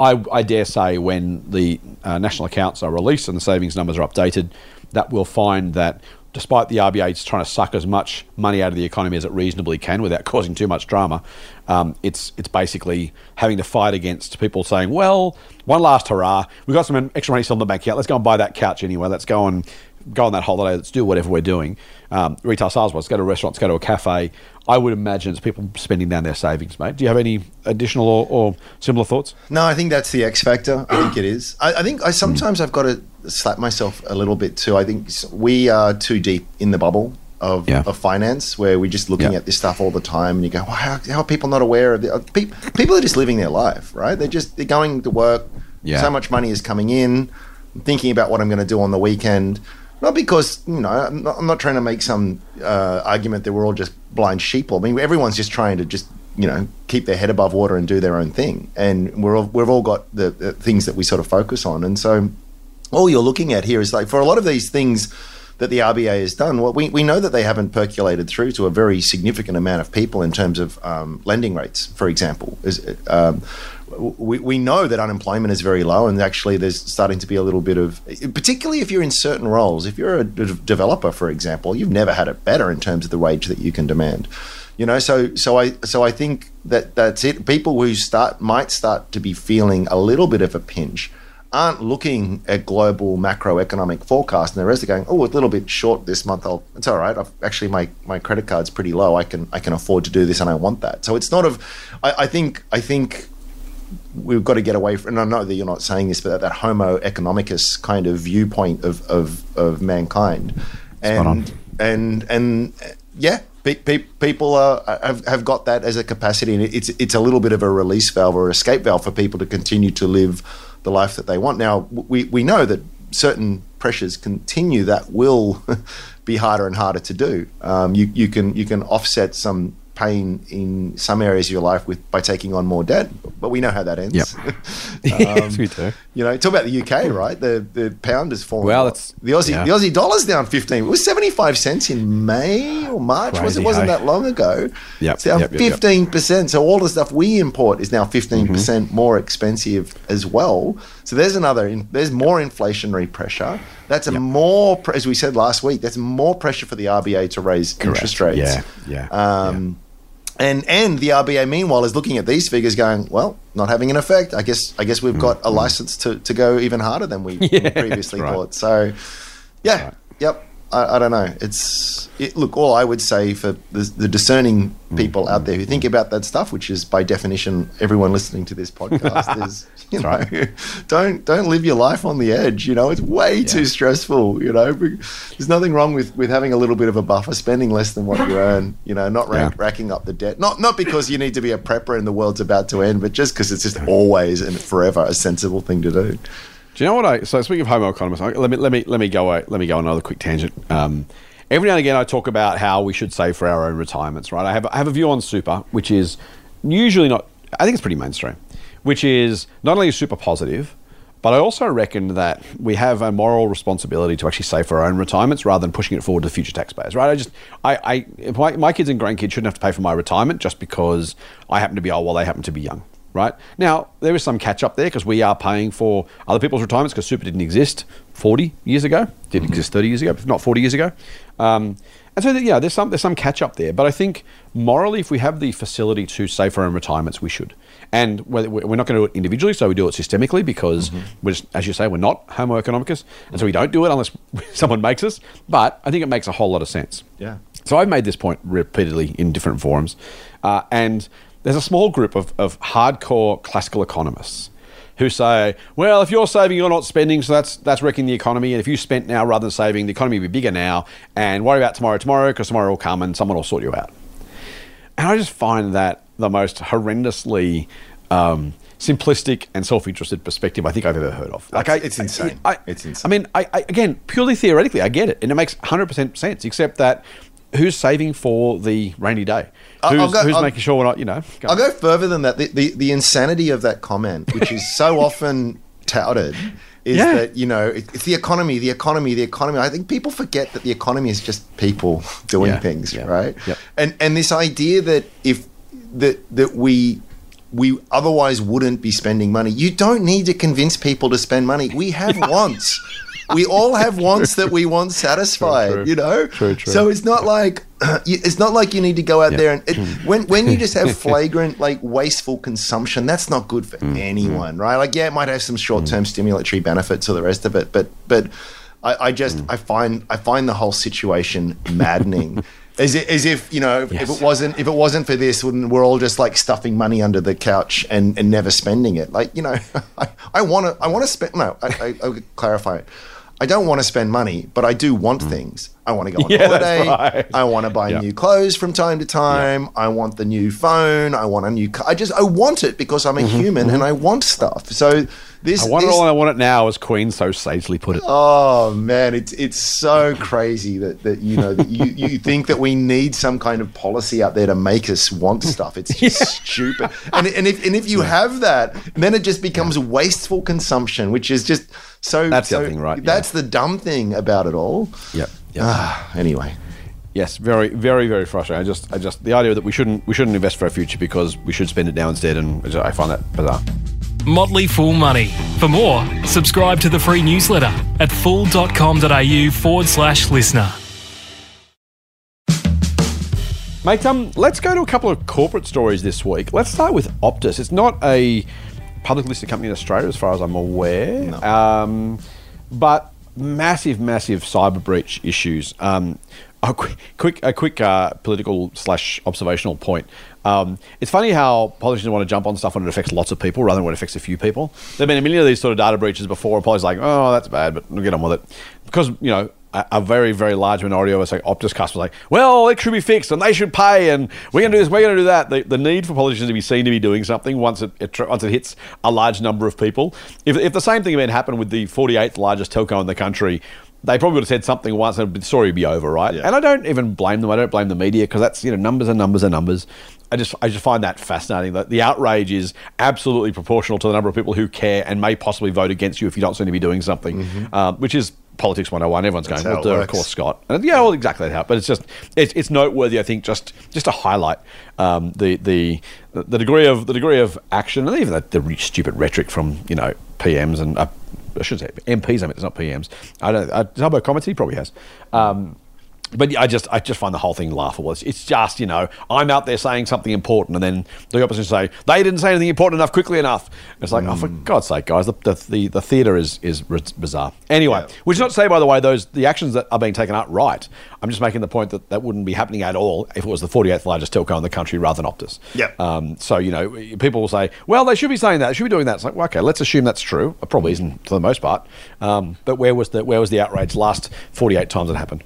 I, I dare say when the uh, national accounts are released and the savings numbers are updated, that we'll find that despite the RBA trying to suck as much money out of the economy as it reasonably can without causing too much drama, um, it's it's basically having to fight against people saying, "Well, one last hurrah, we've got some extra money still in the bank account. Let's go and buy that couch anyway. Let's go and go on that holiday. Let's do whatever we're doing." Um, retail sales, let's go to a restaurant, let's go to a cafe. I would imagine it's people spending down their savings, mate. Do you have any additional or, or similar thoughts? No, I think that's the X factor. I think it is. I, I think I sometimes I've got to slap myself a little bit too. I think we are too deep in the bubble of, Yeah. of finance where we're just looking Yeah. at this stuff all the time and you go, well, how, how are people not aware of it? People, people are just living their life, right? They're just they're going to work. Yeah. So much money is coming in. I'm thinking about what I'm going to do on the weekend. Not because you know I'm not, I'm not trying to make some uh, argument that we're all just blind sheep. I mean, everyone's just trying to just you know keep their head above water and do their own thing, and we're all, we've all got the, the things that we sort of focus on, and so all you're looking at here is like for a lot of these things that the RBA has done. Well, we, we know that they haven't percolated through to a very significant amount of people in terms of um, lending rates, for example. Is, um, we, we know that unemployment is very low, and actually there's starting to be a little bit of, particularly if you're in certain roles. If you're a developer, for example, you've never had it better in terms of the wage that you can demand. You know, so so I so I think that that's it. People who start might start to be feeling a little bit of a pinch aren't looking at global macroeconomic forecasts, and the rest are going, oh, a little bit short this month. I'll, it's all right. I've, actually, my, my credit card's pretty low. I can I can afford to do this, and I want that. So it's not of. I, I think I think we've got to get away from. And I know that you're not saying this, but that, that Homo economicus kind of viewpoint of of, of mankind, and and and yeah. Pe- pe- people are, have, have got that as a capacity, and it's it's a little bit of a release valve or escape valve for people to continue to live the life that they want. Now, we, we know that certain pressures continue that will be harder and harder to do. Um, you, you can you can offset some pain in some areas of your life with by taking on more debt, but we know how that ends. Yep. um, yes, we do. You know, talk about the UK, right? The the pound has fallen. Well, it's- the Aussie yeah. the Aussie dollar's down fifteen. It was seventy five cents in May or March. was it wasn't hey? that long ago? Yep, it's down fifteen percent. So all the stuff we import is now fifteen Mm-hmm. percent more expensive as well. So there's another. In, there's more inflationary pressure. That's a more, as we said last week. That's more pressure for the RBA to raise interest rates. Yeah, yeah, Um, And and the RBA meanwhile is looking at these figures, going, well, not having an effect. I guess I guess we've got a license to, to go even harder than we, we previously right. thought. So, yeah, right. yep. I, I don't know. It's it, look. All I would say for the, the discerning Mm, people out there who think about that stuff, which is by definition everyone listening to this podcast, is you know, That's don't don't live your life on the edge. You know, it's way too stressful. You know, there's nothing wrong with, with having a little bit of a buffer, spending less than what you earn. You know, not rack, Yeah. racking up the debt. Not not because you need to be a prepper and the world's about to end, but just because it's just always and forever a sensible thing to do. You know what I? So speaking of homo economicus, let me let me let me go let me go another quick tangent. Um, every now and again, I talk about how we should save for our own retirements. Right? I have I have a view on super, which is usually not. I think it's pretty mainstream, which is not only super positive, but I also reckon that we have a moral responsibility to actually save for our own retirements rather than pushing it forward to future taxpayers. Right? I just I, I my, my kids and grandkids shouldn't have to pay for my retirement just because I happen to be old while they happen to be young right? Now, there is some catch up there because we are paying for other people's retirements because super didn't exist 40 years ago, didn't exist 30 years ago, if not 40 years ago. Um, and so, yeah, there's some, there's some catch up there. But I think morally, if we have the facility to save for our own retirements, we should. And we're, we're not going to do it individually, so we do it systemically because, we're just, as you say, we're not Homo economicus. And so we don't do it unless someone makes us. But I think it makes a whole lot of sense. Yeah. So I've made this point repeatedly in different forums, uh, and there's a small group of, of hardcore classical economists who say, well, if you're saving, you're not spending, so that's that's wrecking the economy. And if you spent now rather than saving, the economy will be bigger now. And worry about tomorrow, tomorrow, because tomorrow will come and someone will sort you out. And I just find that the most horrendously um, simplistic and self-interested perspective I think I've ever heard of. Like, I, It's insane. I, It's I insane. mean, I, I, again, purely theoretically, I get it, and it makes 100% sense. Except that, who's saving for the rainy day? Who's, go- who's making sure we're not, you know? go I'll go further than that. The, the, the insanity of that comment, which is so often touted, is Yeah. that, you know, it, it's the economy, the economy, the economy. I think people forget that the economy is just people doing Yeah. things, Yeah. right? Yep. And and this idea that if that that we we otherwise wouldn't be spending money. You don't need to convince people to spend money. We have wants. We all have wants that we want satisfied, true. you know? True, true. So it's not like you- it's not like you need to go out there and it, when when you just have flagrant like wasteful consumption, that's not good for Mm, anyone, right? Like yeah, it might have some short term stimulatory benefits to the rest of it, but but I, I just Mm. I find I find the whole situation maddening. As, i- as if you know, if it wasn't if it wasn't for this, wouldn't we're all just like stuffing money under the couch and, and never spending it? Like you know, I want to I want to spend. No, I, I, I'll clarify it. I don't want to spend money, but I do want mm. things. I want to go on. Yeah, holiday. right. I want to buy Yeah. new clothes from time to time. I want the new phone. I want a new car. I just I want it because I'm a Mm-hmm. human and I want stuff. So this. I want this it all. and I want it now, as Queen so sagely put it. Oh man, it's it's so crazy that, that you know that you, you think that we need some kind of policy out there to make us want stuff. It's just stupid. And and if and if you have that, then it just becomes wasteful consumption, which is just so. That's the so- other thing, right? That's the dumb thing about it all. Yep. Yep. Ah, anyway, Yes, very, very, very frustrating. I just, I just, the idea that we shouldn't, we shouldn't invest for our future because we should spend it now instead, and I find that bizarre. Motley Fool Money. For more, subscribe to the free newsletter at fool.com.au forward slash listener. Mate, um, let's go to a couple of corporate stories this week. Let's start with Optus. It's not a public listed company in Australia, as far as I'm aware, um, but massive, massive cyber breach issues. Um, a quick, a quick uh, political slash observational point. Um, it's funny how politicians want to jump on stuff when it affects lots of people rather than when it affects a few people. There've been a million of these sort of data breaches before, and politicians are like, oh, that's bad, but we'll get on with it because you know a, a very, very large minority of us, like Optus customers, like, well, it should be fixed and they should pay and we're going to do this, we're going to do that. The, the need for politicians to be seen to be doing something once it, it once it hits a large number of people. If, if the same thing had happened with the 48th largest telco in the country, they probably would have said something once and the story would be over, right? And I don't even blame them. I don't blame the media because that's, you know, numbers and numbers and numbers. I just, I just find that fascinating that the outrage is absolutely proportional to the number of people who care and may possibly vote against you if you don't seem to be doing something, um, which is politics 101. Everyone's That's going, well, duh, of course, Scott. And yeah, well, exactly that. But it's just, it's, it's noteworthy. I think just, just to highlight um, the, the, the degree of, the degree of action and even the, the stupid rhetoric from you know PMs and uh, I shouldn't say MPs. I mean, it's not PMs. I don't. Uh, Turbo Comedy He probably has. Um, but I just I just find the whole thing laughable. It's, it's just you know I'm out there saying something important, and then the opposition say they didn't say anything important enough quickly enough. It's like oh for God's sake, guys, the the the, the theatre is is bizarre. Anyway, which is not to say by the way those the actions that are being taken aren't right. I'm just making the point that that wouldn't be happening at all if it was the 48th largest telco in the country rather than Optus. Yep. Um, so you know people will say, well, they should be saying that, they should be doing that. It's like well, okay, let's assume that's true. It probably isn't for the most part. Um, but where was the where was the outrage last 48 times it happened?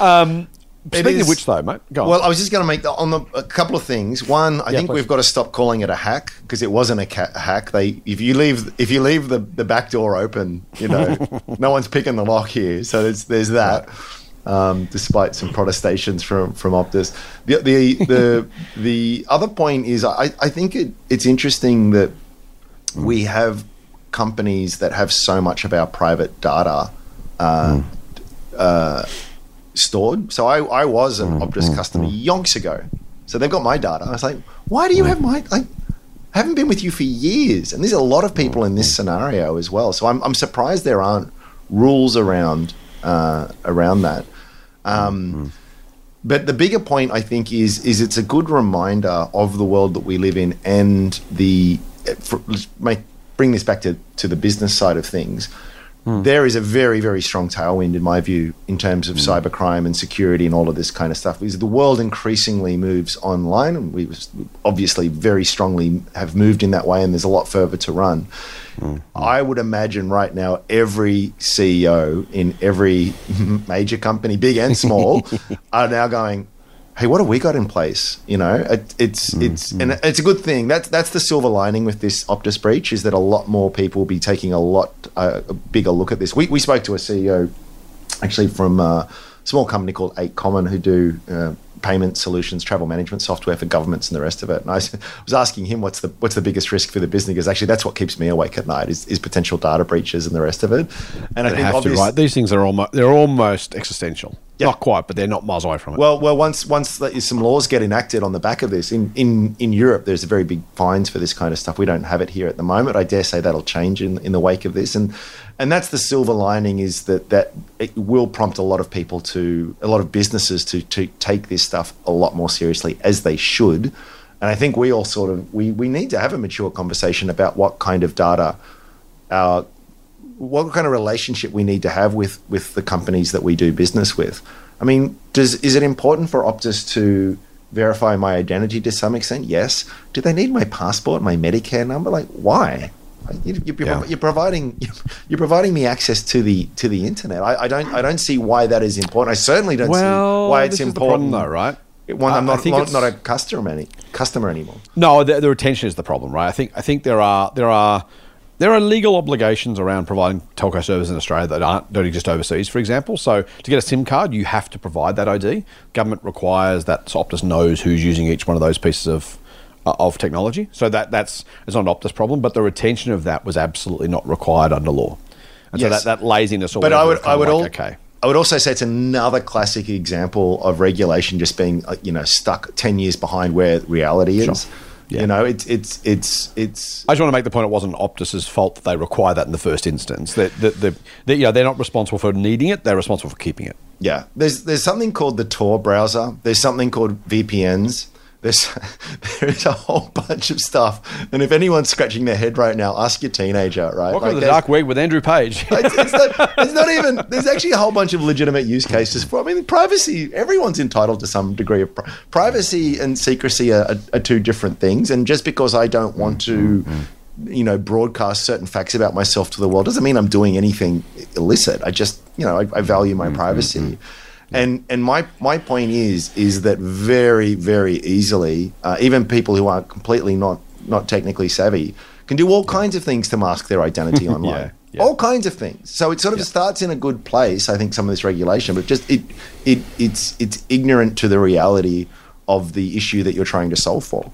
Um, Speaking of which, though, mate, go on. Well, I was just going to make the, on the, a couple of things. One, I Yeah, think please. we've got to stop calling it a hack because it wasn't a ca- hack. They, if you leave, if you leave the, the back door open, you know, no one's picking the lock here. So there's there's that. Um, despite some protestations from from Optus, the the the, the other point is I, I think it, it's interesting that we have companies that have so much of our private data uh, uh, stored. So I, I was an mm, Optus mm, customer mm. yonks ago. So they've got my data. I was like, why do you have my like? I haven't been with you for years, and there's a lot of people in this scenario as well. So I'm, I'm surprised there aren't rules around uh, around that. Um, but the bigger point, I think, is is it's a good reminder of the world that we live in, and the for, let's make, bring this back to, to the business side of things. Hmm. There is a very very strong tailwind, in my view, in terms of hmm. cybercrime and security and all of this kind of stuff. Because the world increasingly moves online, and we was obviously very strongly have moved in that way, and there's a lot further to run. Hmm. I would imagine right now every CEO in every major company, big and small, are now going, "Hey, what have we got in place?" You know, it, it's it's and it's a good thing. That's that's the silver lining with this Optus breach is that a lot more people will be taking a lot uh, a bigger look at this. We we spoke to a CEO actually from uh, a small company called 8common who do uh, payment solutions, travel management software for governments and the rest of it. And I was asking him what's the what's the biggest risk for the business because actually that's what keeps me awake at night is, is potential data breaches and the rest of it. And I think have to, right? These things are almost they're almost existential. Yeah. Not quite, but they're not miles away from it. Well, well, once once some laws get enacted on the back of this in, in in Europe, there's a very big fines for this kind of stuff. We don't have it here at the moment. I dare say that'll change in in the wake of this, and and that's the silver lining is that that it will prompt a lot of people to a lot of businesses to to take this stuff a lot more seriously as they should. And I think we all sort of we we need to have a mature conversation about what kind of data our what kind of relationship we need to have with with the companies that we do business with. I mean, does is it important for Optus to verify my identity to some extent? Yes. Do they need my passport, my Medicare number? Like, why? You- You're, you're, Yeah. providing you're providing me access to the to the internet. I, I don't I don't see why that is important. I certainly don't Well, see why it's important though, right? One, I'm not, think not, not a customer any customer anymore. No, the, the retention is the problem, right? I think I think there are there are there are legal obligations around providing telco services in Australia that aren't don't exist overseas. For example, so to get a SIM card, you have to provide that ID. Government requires that Optus knows who's using each one of those pieces of of technology. So that that's it's not an Optus problem, but the retention of that was absolutely not required under law. And Yes. so that, that laziness. Or But I would, I would, like, al- okay. I would also say it's another classic example of regulation just being, uh, you know, stuck ten years behind where reality is. Yeah. You know, it's it's it's it's. I just want to make the point it wasn't Optus's fault that they require that in the first instance. That that, you know, they're not responsible for needing it; they're responsible for keeping it. Yeah, there's there's something called the Tor browser. There's something called VPNs. There's there's a whole bunch of stuff. And if anyone's scratching their head right now, ask your teenager. Right? Welcome Like, to the dark web with Andrew Page. it's, it's, not, it's not even. There's actually a whole bunch of legitimate use cases for. I mean, privacy. Everyone's entitled to some degree of pri- privacy and secrecy are, are, are two different things. And just because I don't want to, you know, broadcast certain facts about myself to the world doesn't mean I'm doing anything illicit. I just, you know, I, I value my mm-hmm, privacy. Mm-hmm. And and my my point is is that very very easily, uh, even people who are completely not not technically savvy can do all kinds of things to mask their identity online yeah. all kinds of things. So it sort of Yeah. starts in a good place. I think some of this regulation, but just it it it's it's ignorant to the reality of the issue that you're trying to solve for.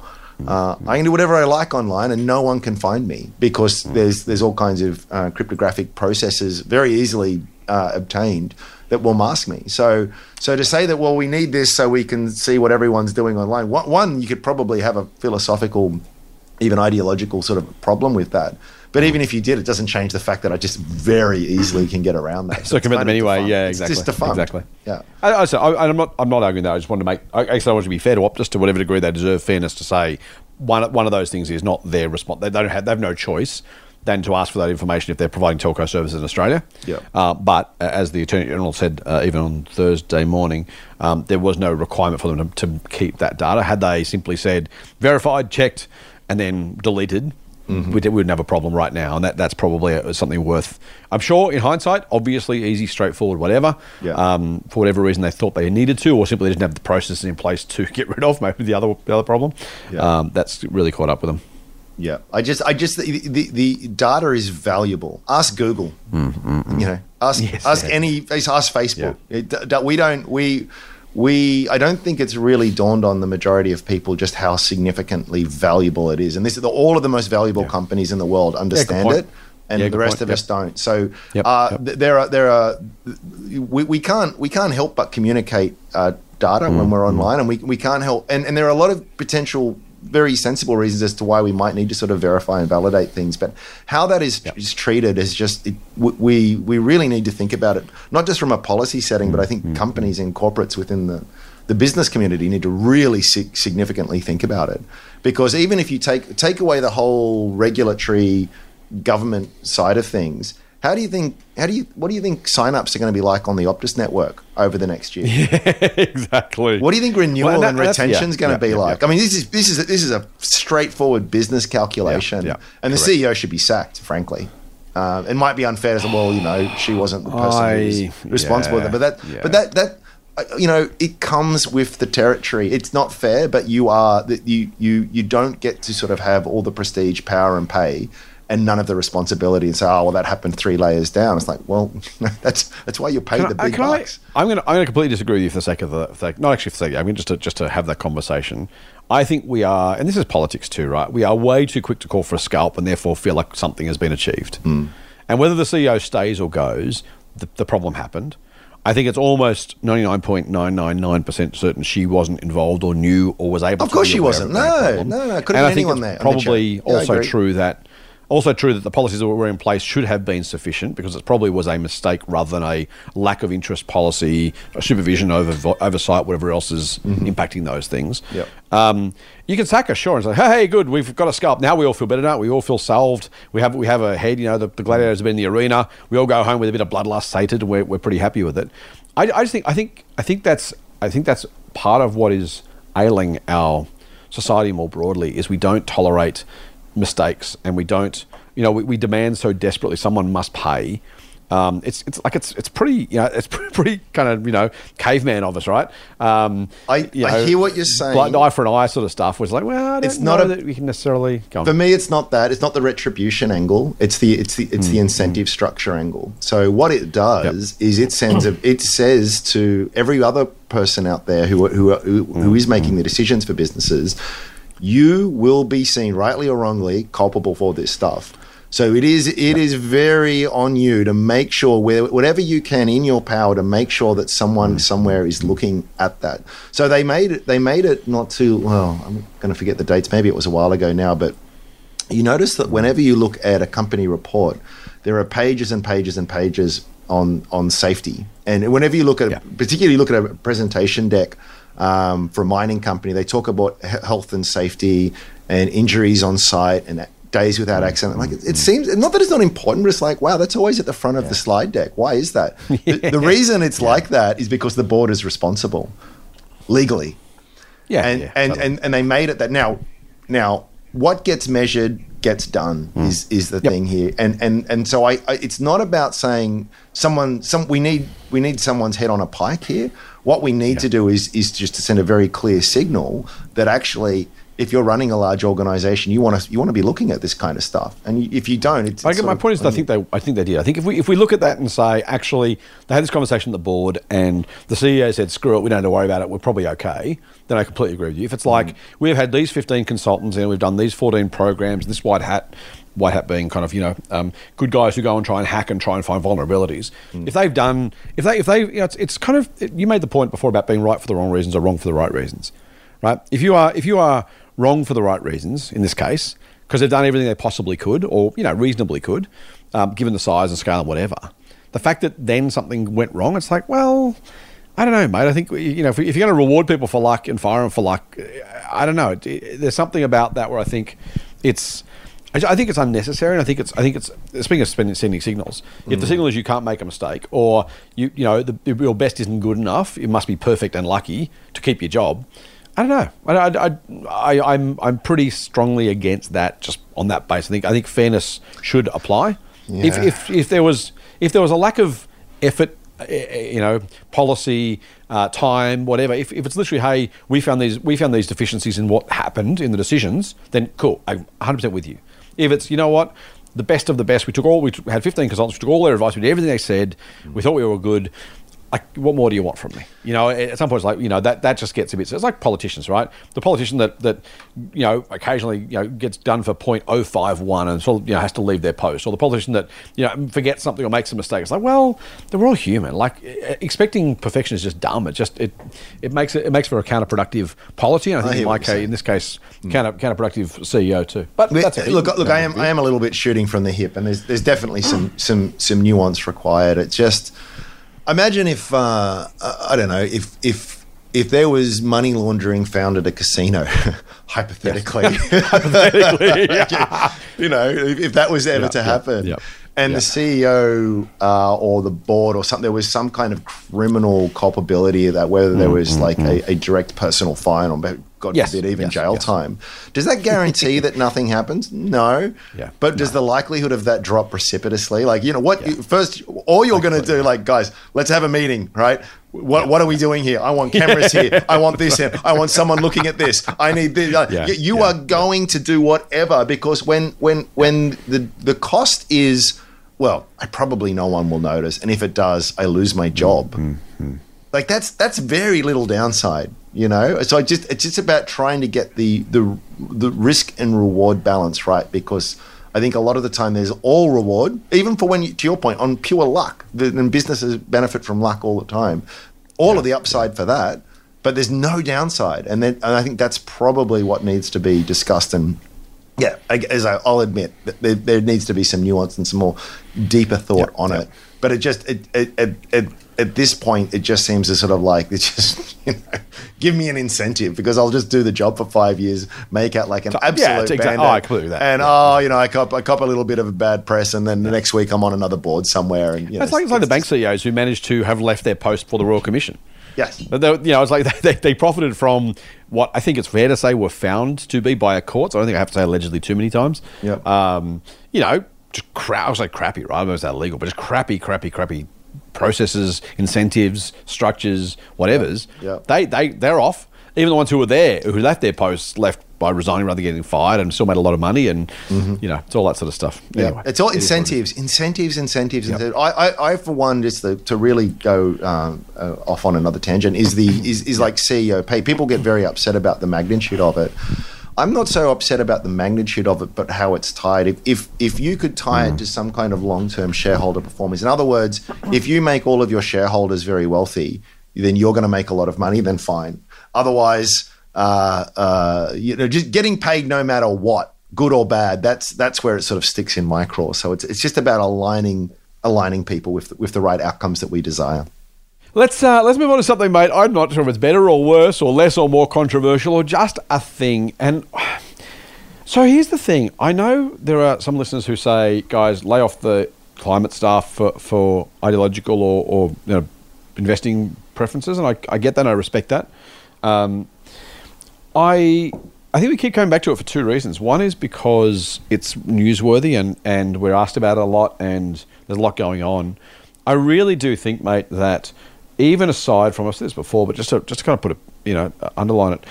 Uh, I can do whatever I like online, and no one can find me because there's there's all kinds of uh, cryptographic processes very easily uh, obtained that will mask me. So so to say that well we need this so we can see what everyone's doing online. One, one you could probably have a philosophical even ideological sort of problem with that. But even if you did, it doesn't change the fact that I just very easily can get around that. So it's commit them anyway. defunct. Yeah, It's exactly. just defunct. Exactly. Yeah. I, I, so I, I'm not. I'm not arguing that. I just want to make. I, I want to be fair to Optus to whatever degree they deserve fairness to say one one of those things is not their response. They don't have. They have no choice than to ask for that information if they're providing telco services in Australia. Yeah. Uh, but uh, as the Attorney General said, uh, even on Thursday morning, um, there was no requirement for them to, to keep that data. Had they simply said verified, checked, and then deleted. Mm-hmm. We, we wouldn't have a problem right now, and that, that's probably uh something worth. I'm sure, in hindsight, obviously easy, straightforward, whatever. Yeah. Um, for whatever reason, they thought they needed to, or simply didn't have the processes in place to get rid of. Maybe the other the other problem. Yeah. Um, that's really caught up with them. Yeah, I just, I just, the, the, the data is valuable. Ask Google. You know, ask, Yes, ask yeah. any, ask Facebook. It, d- d- we don't, we, we, I don't think it's really dawned on the majority of people just how significantly valuable it is. And this is the, all of the most valuable companies in the world understand point. it, and Yeah, the rest point. of Yep. us don't. So Yep, uh, yep. th- there are, there are, we, we can't, we can't help but communicate uh, data when Mm, we're online, and we, we can't help, and, and there are a lot of potential very sensible reasons as to why we might need to sort of verify and validate things. But how that is, is treated is just it, we we really need to think about it, not just from a policy setting, but I think mm-hmm. companies and corporates within the the business community need to really sig- significantly think about it because even if you take take away the whole regulatory government side of things. How do you think? How do you? What do you think signups are going to be like on the Optus network over the next year? Yeah, exactly. What do you think renewal Well, and that- and retention is yeah, going to yeah, be like? I mean, this is this is this is a straightforward business calculation, and the. CEO should be sacked. Frankly, uh, it might be unfair to say, well, you know, she wasn't the person I- who was responsible, but that, but that that. uh, You know, it comes with the territory. It's not fair, but you are that you you you don't get to sort of have all the prestige, power, and pay, and none of the responsibility. And say, oh well, that happened three layers down. It's like, well, that's that's why you're paid Can the big can I- bucks. I'm going to I'm going to completely disagree with you for the sake of the, the not actually for the sake. Of, I mean just to just to have that conversation. I think we are, and this is politics too, right? We are way too quick to call for a scalp and therefore feel like something has been achieved. Hmm. And whether the CEO stays or goes, the, the problem happened. I think it's almost 99.999% certain she wasn't involved or knew or was able Of to course she wasn't. of No, no, no, it could have been anyone there the Probably. Yeah, also true that also true that the policies that were in place should have been sufficient because it probably was a mistake rather than a lack of interest policy, supervision, over, oversight, whatever else is impacting those things. Yep. Um, you can sack us, sure, and say, "Hey, hey, good, we've got a scalp now. We all feel better, don't we? We all feel solved. We have we have a head. You know, the, the gladiators have been in the arena. We all go home with a bit of bloodlust sated, we're, we're pretty happy with it. I, I just think I think I think that's I think that's part of what is ailing our society more broadly is we don't tolerate mistakes and we don't you know we, we demand so desperately someone must pay Um, it's it's like it's it's pretty you know it's pretty kind of you know caveman of us, right? Um, I- you I hear what you're saying. Like eye for an eye sort of stuff was like, well, It's not a- that we can necessarily. For me, it's not that. It's not the retribution angle. It's the it's the it's the incentive structure angle. So what it does is it sends a it says to every other person out there who who who, who is making the decisions for businesses, you will be seen rightly or wrongly culpable for this stuff. So it is it is very on you to make sure where, whatever you can in your power to make sure that someone somewhere is looking at that. So they made it they made it not too well. I'm going to forget the dates. Maybe it was a while ago now, but you notice that whenever you look at a company report, there are pages and pages and pages on on safety. And whenever you look at, Yeah. particularly look at a presentation deck um, for a mining company, they talk about health and safety and injuries on site and days without accident. Like it, it seems, not that it's not important, but it's like, wow, that's always at the front of the slide deck. Why is that? the, the reason it's like that is because the board is responsible legally. Yeah, and yeah, and, totally. and and they made it that now now what gets measured gets done is is the thing here. And and and so I, I it's not about saying someone some we need we need someone's head on a pike here what we need to do is is just to send a very clear signal that actually if you're running a large organization you want to you want to be looking at this kind of stuff and if you don't it's, I it's my of point is, I think they, I think they did. I think if we if we look at that and say, actually, they had this conversation at the board, and the CEO said, "Screw it, we don't have to worry about it. We're probably okay." Then I completely agree with you. If it's mm-hmm. like we've had these fifteen consultants and we've done these fourteen programs, this white hat, white hat being kind of you know um, good guys who go and try and hack and try and find vulnerabilities. If they've done, if they if they, you know, it's, it's kind of you made the point before about being right for the wrong reasons or wrong for the right reasons, right? If you are if you are wrong for the right reasons in this case because they've done everything they possibly could, or you know, reasonably could, um, given the size and scale and whatever. The fact that then something went wrong, it's like, well, I don't know, mate. I think you know, if, if you're going to reward people for luck and fire them for luck, I don't know. It- it- There's something about that where I think it's. I I think it's unnecessary, and I think it's. I think it's. Speaking of spending, sending signals, if the signal is you can't make a mistake, or you, you know, the, your best isn't good enough, it must be perfect and lucky to keep your job. I don't know. I, I, I, I, I'm I'm pretty strongly against that. Just on that base, I think I think fairness should apply. If, Yeah. if if there was if there was a lack of effort, eh, eh, you know, policy, uh, time, whatever. If, if it's literally, hey, we found these we found these deficiencies in what happened in the decisions, then cool. I'm 100 percent with you. If it's you know what. The best of the best. We took all. We had fifteen consultants. We took all their advice. We did everything they said. We thought we were good like, what more do you want from me? You know, at some point, it's like, you know, that, that just gets a bit, so it's like politicians, right? The politician that, that, you know, occasionally, you know, gets done for 0.051 and sort of, you know, has to leave their post. Or the politician that, you know, forgets something or makes a mistake. It's like, well, they're all human. Like, expecting perfection is just dumb. It just, it, it makes it, it makes for a counterproductive polity. And I think I in my case, in this case, counter, counterproductive CEO too. But that's But, it. look, look, I am, I am a little bit shooting from the hip, and there's, there's definitely some, some, some nuance required. It's just, imagine if, uh, I don't know, if, if, if there was money laundering found at a casino, hypothetically, you know, if, if that was ever Yeah, to yeah, happen, yeah, and yeah. the CEO uh, or the board or something, there was some kind of criminal culpability that, whether there was like a, a direct personal fine or God Mm, Yes, forbid even yes, jail yes. time. Does that guarantee that nothing happens? No. Yeah. But does the likelihood of that drop precipitously? Like, you know, what you- first, all you're going to do, like, guys, let's have a meeting, right? What, what are we doing here? I want cameras here. I want this here. I want someone looking at this. I need this. Yeah, You yeah, are going to do whatever because when when when the the cost is well, I probably no one will notice, and if it does, I lose my job. Mm-hmm. Mm-hmm. Like that's that's very little downside, you know. So I just it's just about trying to get the the the risk and reward balance right because I think a lot of the time there's all reward, even for when you, to your point on pure luck. The, and businesses benefit from luck all the time. All of the upside for that, but there's no downside, and then and I think that's probably what needs to be discussed and yeah, I- as I, I'll admit, there, there needs to be some nuance and some more deeper thought Yep, on yep. it. But it just it, it, it, it, at this point, it just seems to sort of like it's just you know, give me an incentive because I'll just do the job for five years, make out like an absolute it's exact- bandit, oh, I completely that. and oh, you know, I cop I cop a little bit of a bad press, and then the next week I'm on another board somewhere, and you know, It's like, it's like the bank CEOs who managed to have left their post for the Royal Commission. Yes. But they, you know, it's like they, they profited from what I think it's fair to say were found to be by a court. So I don't think I have to say allegedly too many times. Yep. Um, you know, just cra- I was like crappy, right? I was that illegal, but just crappy, crappy, crappy processes, incentives, structures, whatever's. Yeah. They they they're off. Even the ones who were there, who left their posts, left by resigning rather than getting fired, and still made a lot of money, and you know, it's all that sort of stuff. Anyway, Mm-hmm. it's all it is what incentives, incentives, incentives, incentives. I, I, I, for one, just to, to really go um, uh, off on another tangent, is the is, is like CEO pay. People get very upset about the magnitude of it. I'm not so upset about the magnitude of it, but how it's tied. If if, if you could tie Mm. it to some kind of long term shareholder performance, in other words, if you make all of your shareholders very wealthy, then you're going to make a lot of money. Then fine. Otherwise, uh, uh, you know, just getting paid no matter what, good or bad. That's that's where it sort of sticks in my craw. So it's it's just about aligning aligning people with with the right outcomes that we desire. Let's uh, let's move on to something, mate. I'm not sure if it's better or worse or less or more controversial or just a thing. And so here's the thing: I know there are some listeners who say, "Guys, lay off the climate stuff for, for ideological or, or you know, investing preferences," and I, I get that. and I respect that. Um, I I think we keep coming back to it for two reasons. One is because it's newsworthy and, and we're asked about it a lot and there's a lot going on. I really do think, mate, that even aside from I've said this before, but just to, just to kind of put it, you know, uh, underline it,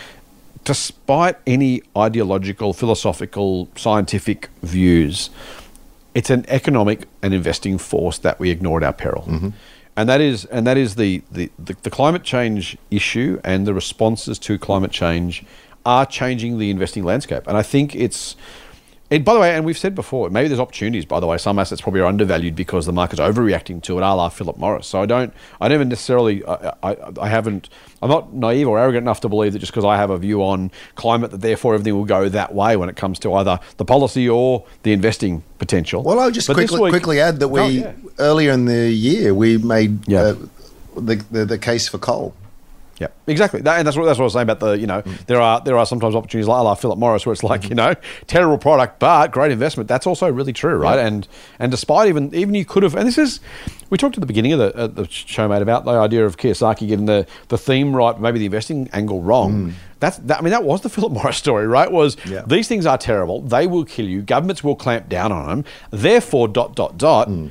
despite any ideological, philosophical, scientific views, it's an economic and investing force that we ignore at our peril. Mm-hmm. And that is and that is the, the, the, the climate change issue and the responses to climate change are changing the investing landscape. And I think it's and by the way, and we've said before, maybe there's opportunities. By the way, some assets probably are undervalued because the market's overreacting to it, a la Philip Morris. So I don't, I never necessarily, I, I, I haven't, I'm not naive or arrogant enough to believe that just because I have a view on climate, that therefore everything will go that way when it comes to either the policy or the investing potential. Well, I'll just quickly, week- quickly add that we Oh, yeah. earlier in the year we made Yeah. uh, the, the the case for coal. Yeah, exactly. That, and that's what that's what I was saying about the you know mm. there are there are sometimes opportunities like, like Philip Morris where it's like mm-hmm. you know terrible product but great investment. That's also really true, right? And and despite even even you could have and this is we talked at the beginning of the, uh, the show mate about the idea of Kiyosaki getting the the theme right, maybe the investing angle wrong. Mm. That's that, I mean that was the Philip Morris story, right? Was Yeah. these things are terrible. They will kill you. Governments will clamp down on them. Therefore, dot dot dot. Mm.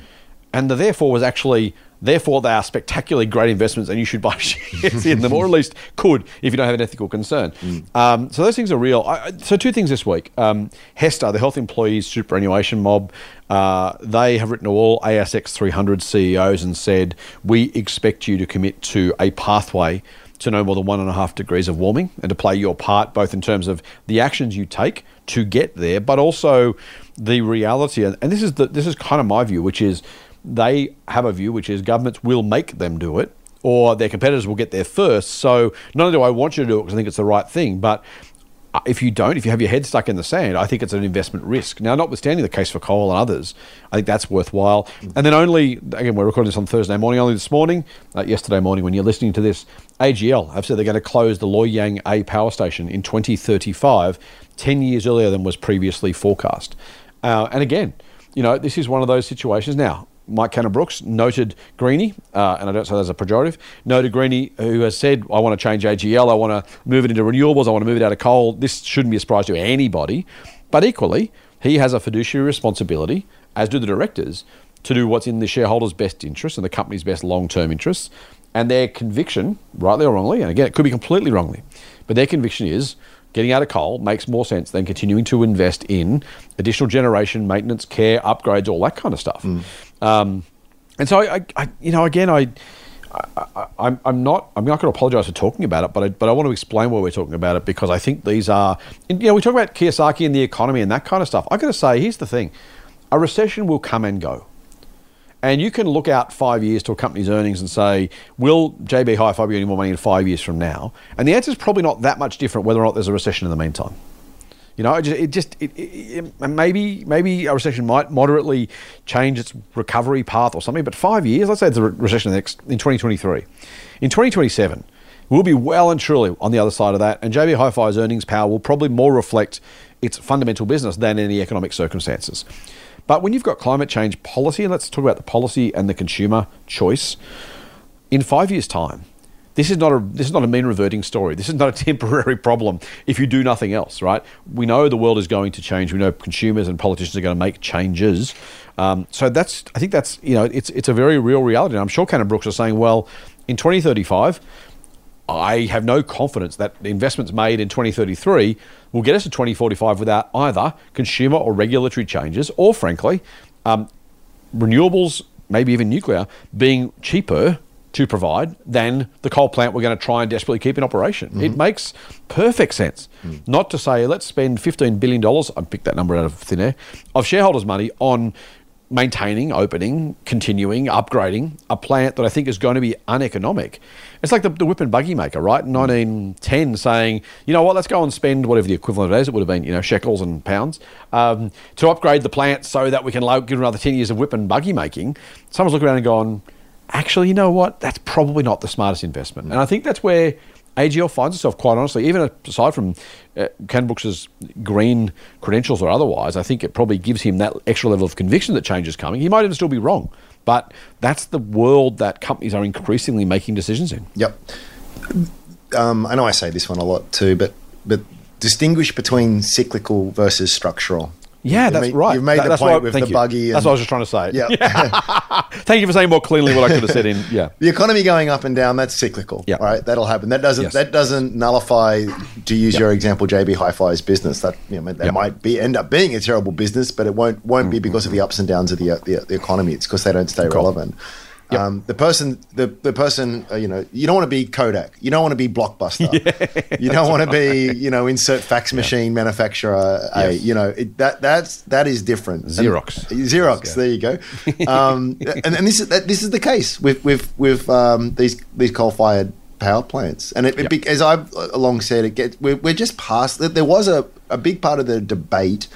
And the therefore was actually therefore they are spectacularly great investments, and you should buy shares in them, or at least could if you don't have an ethical concern. Um, so those things are real. I, so two things this week: um, HESTA, the Health Employees Superannuation Mob, uh, they have written to all ASX 300 CEOs and said, "We expect you to commit to a pathway." to no more than one and a half degrees of warming and to play your part both in terms of the actions you take to get there, but also the reality. And, and this is the, this is kind of my view, which is they have a view which is governments will make them do it, or their competitors will get there first. So not only do I want you to do it because I think it's the right thing, but uh, if you don't, if you have your head stuck in the sand, I think it's an investment risk. Now, notwithstanding the case for coal and others, I think that's worthwhile. And then only, again, we're recording this on Thursday morning, only this morning, uh, yesterday morning when you're listening to this, AGL have said they're going to close the Loy Yang A power station in 2035, 10 years earlier than was previously forecast. Uh, and again, you know, this is one of those situations now. Mike Cannon-Brookes, noted Greenie, uh, and I don't say that as a pejorative, noted Greenie who has said, I want to change AGL, I want to move it into renewables, I want to move it out of coal. This shouldn't be a surprise to anybody. But equally, he has a fiduciary responsibility, as do the directors, to do what's in the shareholders' best interest and the company's best long term interests. And their conviction, rightly or wrongly, and again, it could be completely wrongly, but their conviction is getting out of coal makes more sense than continuing to invest in additional generation, maintenance, care, upgrades, all that kind of stuff. Um, and so, I, I, you know, again, I, I, I'm, I'm not, I'm not going to apologise for talking about it, but I, but I want to explain why we're talking about it because I think these are, you know, we talk about Kiyosaki and the economy and that kind of stuff. I got to say, here's the thing: a recession will come and go. And you can look out five years to a company's earnings and say, will JB Hi-Fi be earning more money in five years from now? And the answer is probably not that much different whether or not there's a recession in the meantime. You know, it just, it just it, it, maybe maybe a recession might moderately change its recovery path or something. But five years, let's say it's a recession next in 2023, in 2027, we'll be well and truly on the other side of that. And JB Hi-Fi's earnings power will probably more reflect its fundamental business than any economic circumstances. But when you've got climate change policy, and let's talk about the policy and the consumer choice, in five years' time, this is not a this is not a mean reverting story. This is not a temporary problem if you do nothing else, right? We know the world is going to change. We know consumers and politicians are going to make changes. Um, so that's I think that's you know it's it's a very real reality. And I'm sure Cannon-Brookes are saying, well, in 2035, I have no confidence that investments made in 2033 will get us to 2045 without either consumer or regulatory changes, or frankly, um, renewables, maybe even nuclear, being cheaper to provide than the coal plant we're going to try and desperately keep in operation. Mm-hmm. It makes perfect sense Mm. not to say let's spend $15 billion, I picked that number out of thin air, of shareholders' money on maintaining, opening, continuing, upgrading a plant that I think is going to be uneconomic. It's like the, the whip and buggy maker, right? In 1910 saying, you know what, let's go and spend whatever the equivalent is, it would have been, you know, shekels and pounds, um, to upgrade the plant so that we can give another 10 years of whip and buggy making. Someone's looking around and gone, actually, you know what, that's probably not the smartest investment. And I think that's where AGL finds itself, quite honestly, even aside from uh, Ken Brookes's green credentials or otherwise, I think it probably gives him that extra level of conviction that change is coming. He might even still be wrong, but that's the world that companies are increasingly making decisions in. Yep. Um, I know I say this one a lot too, but but distinguish between cyclical versus structural. Yeah, You that's made- right. You've made That- the point with the you. buggy. That's what I was just trying to say. Yeah. Thank you for saying more cleanly what I could have said in. Yeah. the economy going up and down that's cyclical Yeah. right that'll happen that doesn't Yes. that doesn't nullify to use your example JB Hi-Fi's business that you know that Yeah. might be end up being a terrible business but it won't won't be mm-hmm. because of the ups and downs of the the, the economy it's because they don't stay relevant um, the person, the the person, uh, you know, you don't want to be Kodak. You don't want to be Blockbuster. you don't want to be, you know, insert fax machine manufacturer. A, Yes. you know, it, that that's that is different. And- Xerox. Xerox. Yeah. There you go. Um, and, and this is that, this is the case with with with um, these these coal fired power plants. And it, it be, as I've long said, it gets we're, we're just past. There was a a big part of the debate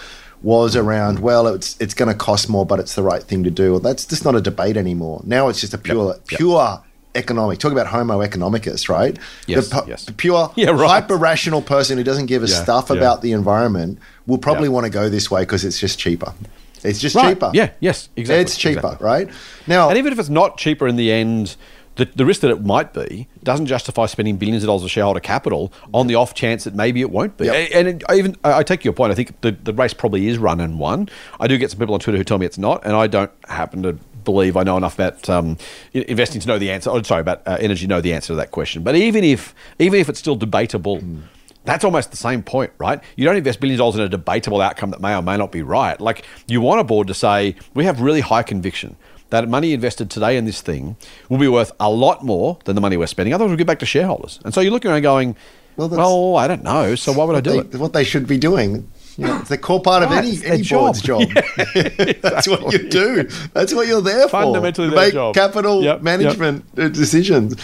was around well it's it's going to cost more but it's the right thing to do well that's just not a debate anymore now it's just a pure Yep. pure economic talk about homo economicus right Yes, the, pu- yes. the pure Yeah, right. hyper rational person who doesn't give a Yeah, stuff yeah. about the environment will probably want to go this way because it's just cheaper it's just Right. cheaper Yeah, yes, exactly, it's cheaper exactly. right now And even if it's not cheaper in the end, the, the risk that it might be doesn't justify spending billions of dollars of shareholder capital on the off chance that maybe it won't be. Yep. And it, I even I take your point. I think the, the race probably is run and won. I do get some people on Twitter who tell me it's not, and I don't happen to believe I know enough about um, investing to know the answer. Oh, sorry, about uh, energy to know the answer to that question. But even if even if it's still debatable. That's almost the same point, right? You don't invest billions of dollars in a debatable outcome that may or may not be right. Like you want a board to say, we have really high conviction that money invested today in this thing will be worth a lot more than the money we're spending. Otherwise, we'll get back to shareholders. And so you're looking around going, Well, well, I don't know. So why would I do they, it? what they should be doing. You know, it's the core part of Right, any, it's any board's job. job. That's what you do. That's what you're there for. Fundamentally To their make job. capital Yep, yep. management uh decisions.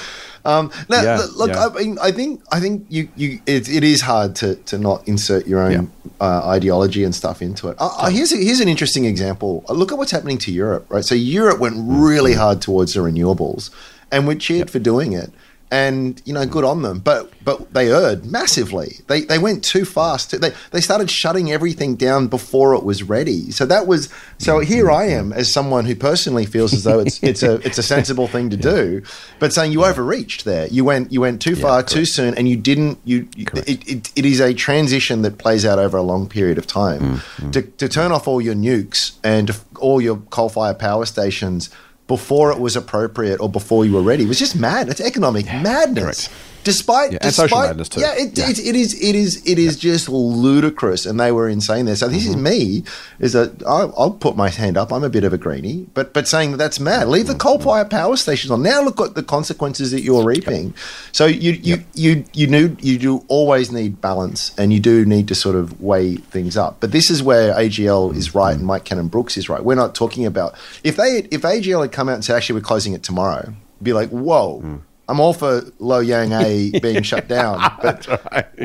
Um, now, Yeah, look, yeah. I mean, I think, I think you, you, it, it is hard to, to not insert your own Yeah. uh, ideology and stuff into it. Uh, uh, here's, a, here's an interesting example. Uh, Look at what's happening to Europe, right? So Europe went really hard towards the renewables, and we're cheered for doing it. And you know, good on them. But but they erred massively. They they went too fast. They they started shutting everything down before it was ready. So that was so. Here I am as someone who personally feels as though it's it's a it's a sensible thing to do, but saying you overreached there. You went you went too far too soon, and you didn't. You you- it, it, it is a transition that plays out over a long period of time. Mm-hmm. To to turn off all your nukes and all your coal fire power stations before it was appropriate or before you were ready it was just mad. It's economic madness. Despite, Yeah, and despite, social madness too. yeah, it, Yeah. It, it is, it is, it is just ludicrous, and they were insane there. So this Mm-hmm. is me. Is that I'll, I'll put my hand up. I'm a bit of a greenie, but but saying that that's mad. Leave the Mm-hmm. coal-fired power stations on. Now look at the consequences that you're reaping. So you you you you need you do always need balance, and you do need to sort of weigh things up. But this is where AGL is right, and Mike Cannon-Brookes is right. We're not talking about if they if AGL had come out and said actually we're closing it tomorrow, be like whoa. I'm all for Loy Yang A being shut down, but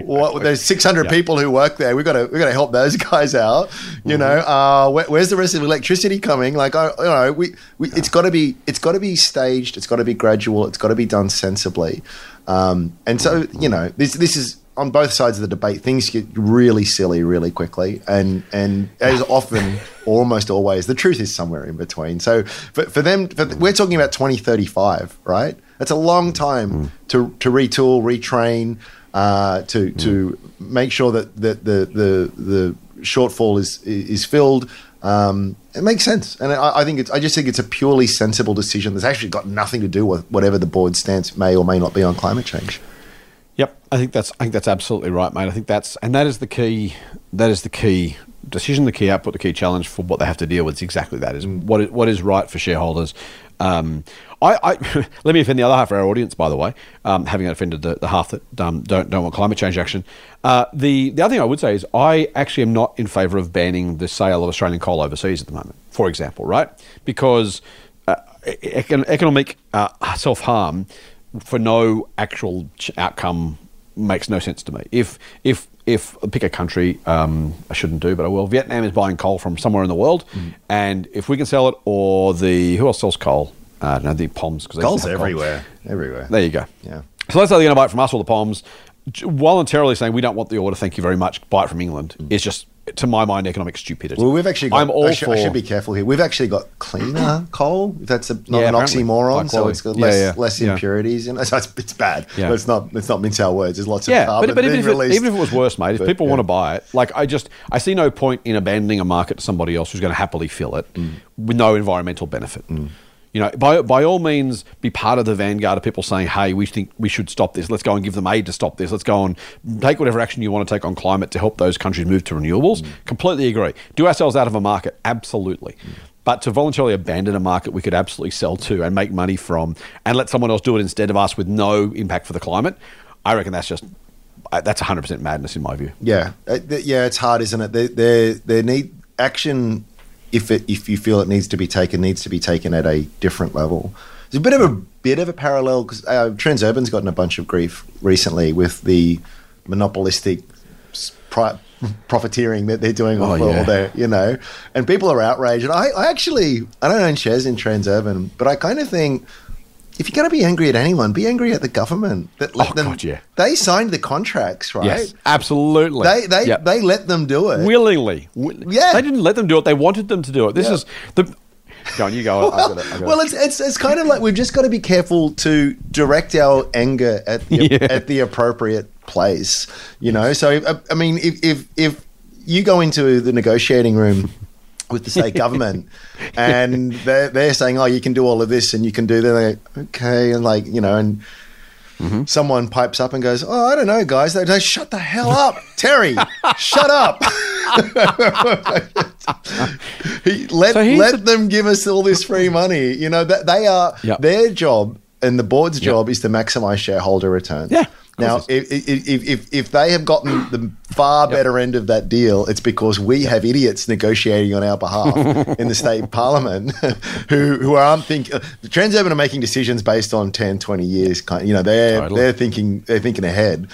what, there's 600 people who work there. We've got to we've got to help those guys out. You know, uh, where, where's the rest of the electricity coming? Like, I, you know, we, we it's got to be it's got to be staged. It's got to be gradual. It's got to be done sensibly. Um, and so, you know, this this is on both sides of the debate, things get really silly really quickly, and and as often, or almost always, the truth is somewhere in between. So for, for them, for, we're talking about twenty thirty five, right? That's a long time to to retool, retrain, uh, to to make sure that that the the the shortfall is is filled. Um, it makes sense, and I, I think it's. I just think it's a purely sensible decision that's actually got nothing to do with whatever the board's stance may or may not be on climate change. Yep, I think that's I think that's absolutely right, mate. I think that's and that is the key. That is the key decision, the key output, the key challenge for what they have to deal with. Is exactly that: is what is, what is right for shareholders. Um, I, I let me offend the other half of our audience, by the way, um, having offended the, the half that um, don't don't want climate change action. Uh, the the other thing I would say is I actually am not in favour of banning the sale of Australian coal overseas at the moment, for example, right? Because uh, econ- economic uh, self harm for no actual outcome makes no sense to me. If if if pick a country, um, I shouldn't do, but I will. Vietnam is buying coal from somewhere in the world, and if we can sell it, or the who else sells coal? Uh, I don't know the Poms because Coal's everywhere, everywhere. There you go. Yeah. So let's say they're going to buy it from us or the Poms. j- Voluntarily saying we don't want the order, thank you very much. Buy it from England is just, to my mind, economic stupidity. Mm. Well, we've actually got. I'm all I, should, for. I should be careful here. We've actually got cleaner coal. If that's a, not Yeah, an oxymoron, so it's got less, yeah. less Yeah. impurities. And it's, it's bad. Yeah. Let's not let's not mince our words. There's lots of Yeah, carbon but, but even, if it, even if it was worse, mate, if But, people want to buy it, like I just, I see no point in abandoning a market to somebody else who's going to happily fill it Mm. with no environmental benefit. You know, by by all means, be part of the vanguard of people saying, "Hey, we think we should stop this. Let's go and give them aid to stop this. Let's go and take whatever action you want to take on climate to help those countries move to renewables." Mm. Completely agree. Do ourselves out of a market, absolutely. But to voluntarily abandon a market we could absolutely sell to and make money from, and let someone else do it instead of us with no impact for the climate, I reckon that's just uh, that's 100% madness in my view. Yeah, Uh, yeah, it's hard, isn't it? There, there, there need action. If it, if you feel it needs to be taken, needs to be taken at a different level. There's a bit of a bit of a parallel because uh, Transurban's gotten a bunch of grief recently with the monopolistic pri- profiteering that they're doing off Oh, all yeah. their, you know, and people are outraged. And I, I actually, I don't own shares in Transurban, but I kind of think. If you're going to be angry at anyone, be angry at the government. That let Oh, them, God, yeah. They signed the contracts, right? Yes, absolutely. They they Yep. they let them do it. willingly. Yeah. they didn't let them do it. They wanted them to do it. This Yeah. is the. Go on, you go. I- I got it, got well, it. it's, it's it's kind of like we've just got to be careful to direct our anger at the, Yeah. at the appropriate place. You know, so I, I mean, if if if you go into the negotiating room with the state government and they're they're saying, "Oh, you can do all of this and you can do that," like, okay, and like you know, and Mm-hmm. someone pipes up and goes, "Oh, I don't know, guys." They "Shut the hell up, Terry! shut up." He- let So let the- them give us all this free money. You know that they are Yep. their job and the board's job is to maximize shareholder returns. Yeah, Now, if, if, if, if, they have gotten the far better end of that deal, it's because we have idiots negotiating on our behalf in the state parliament who, who aren't think uh, Transurban are making decisions based on 10, 20 years. Kind you know, they're, Totally. they're thinking, they're thinking ahead.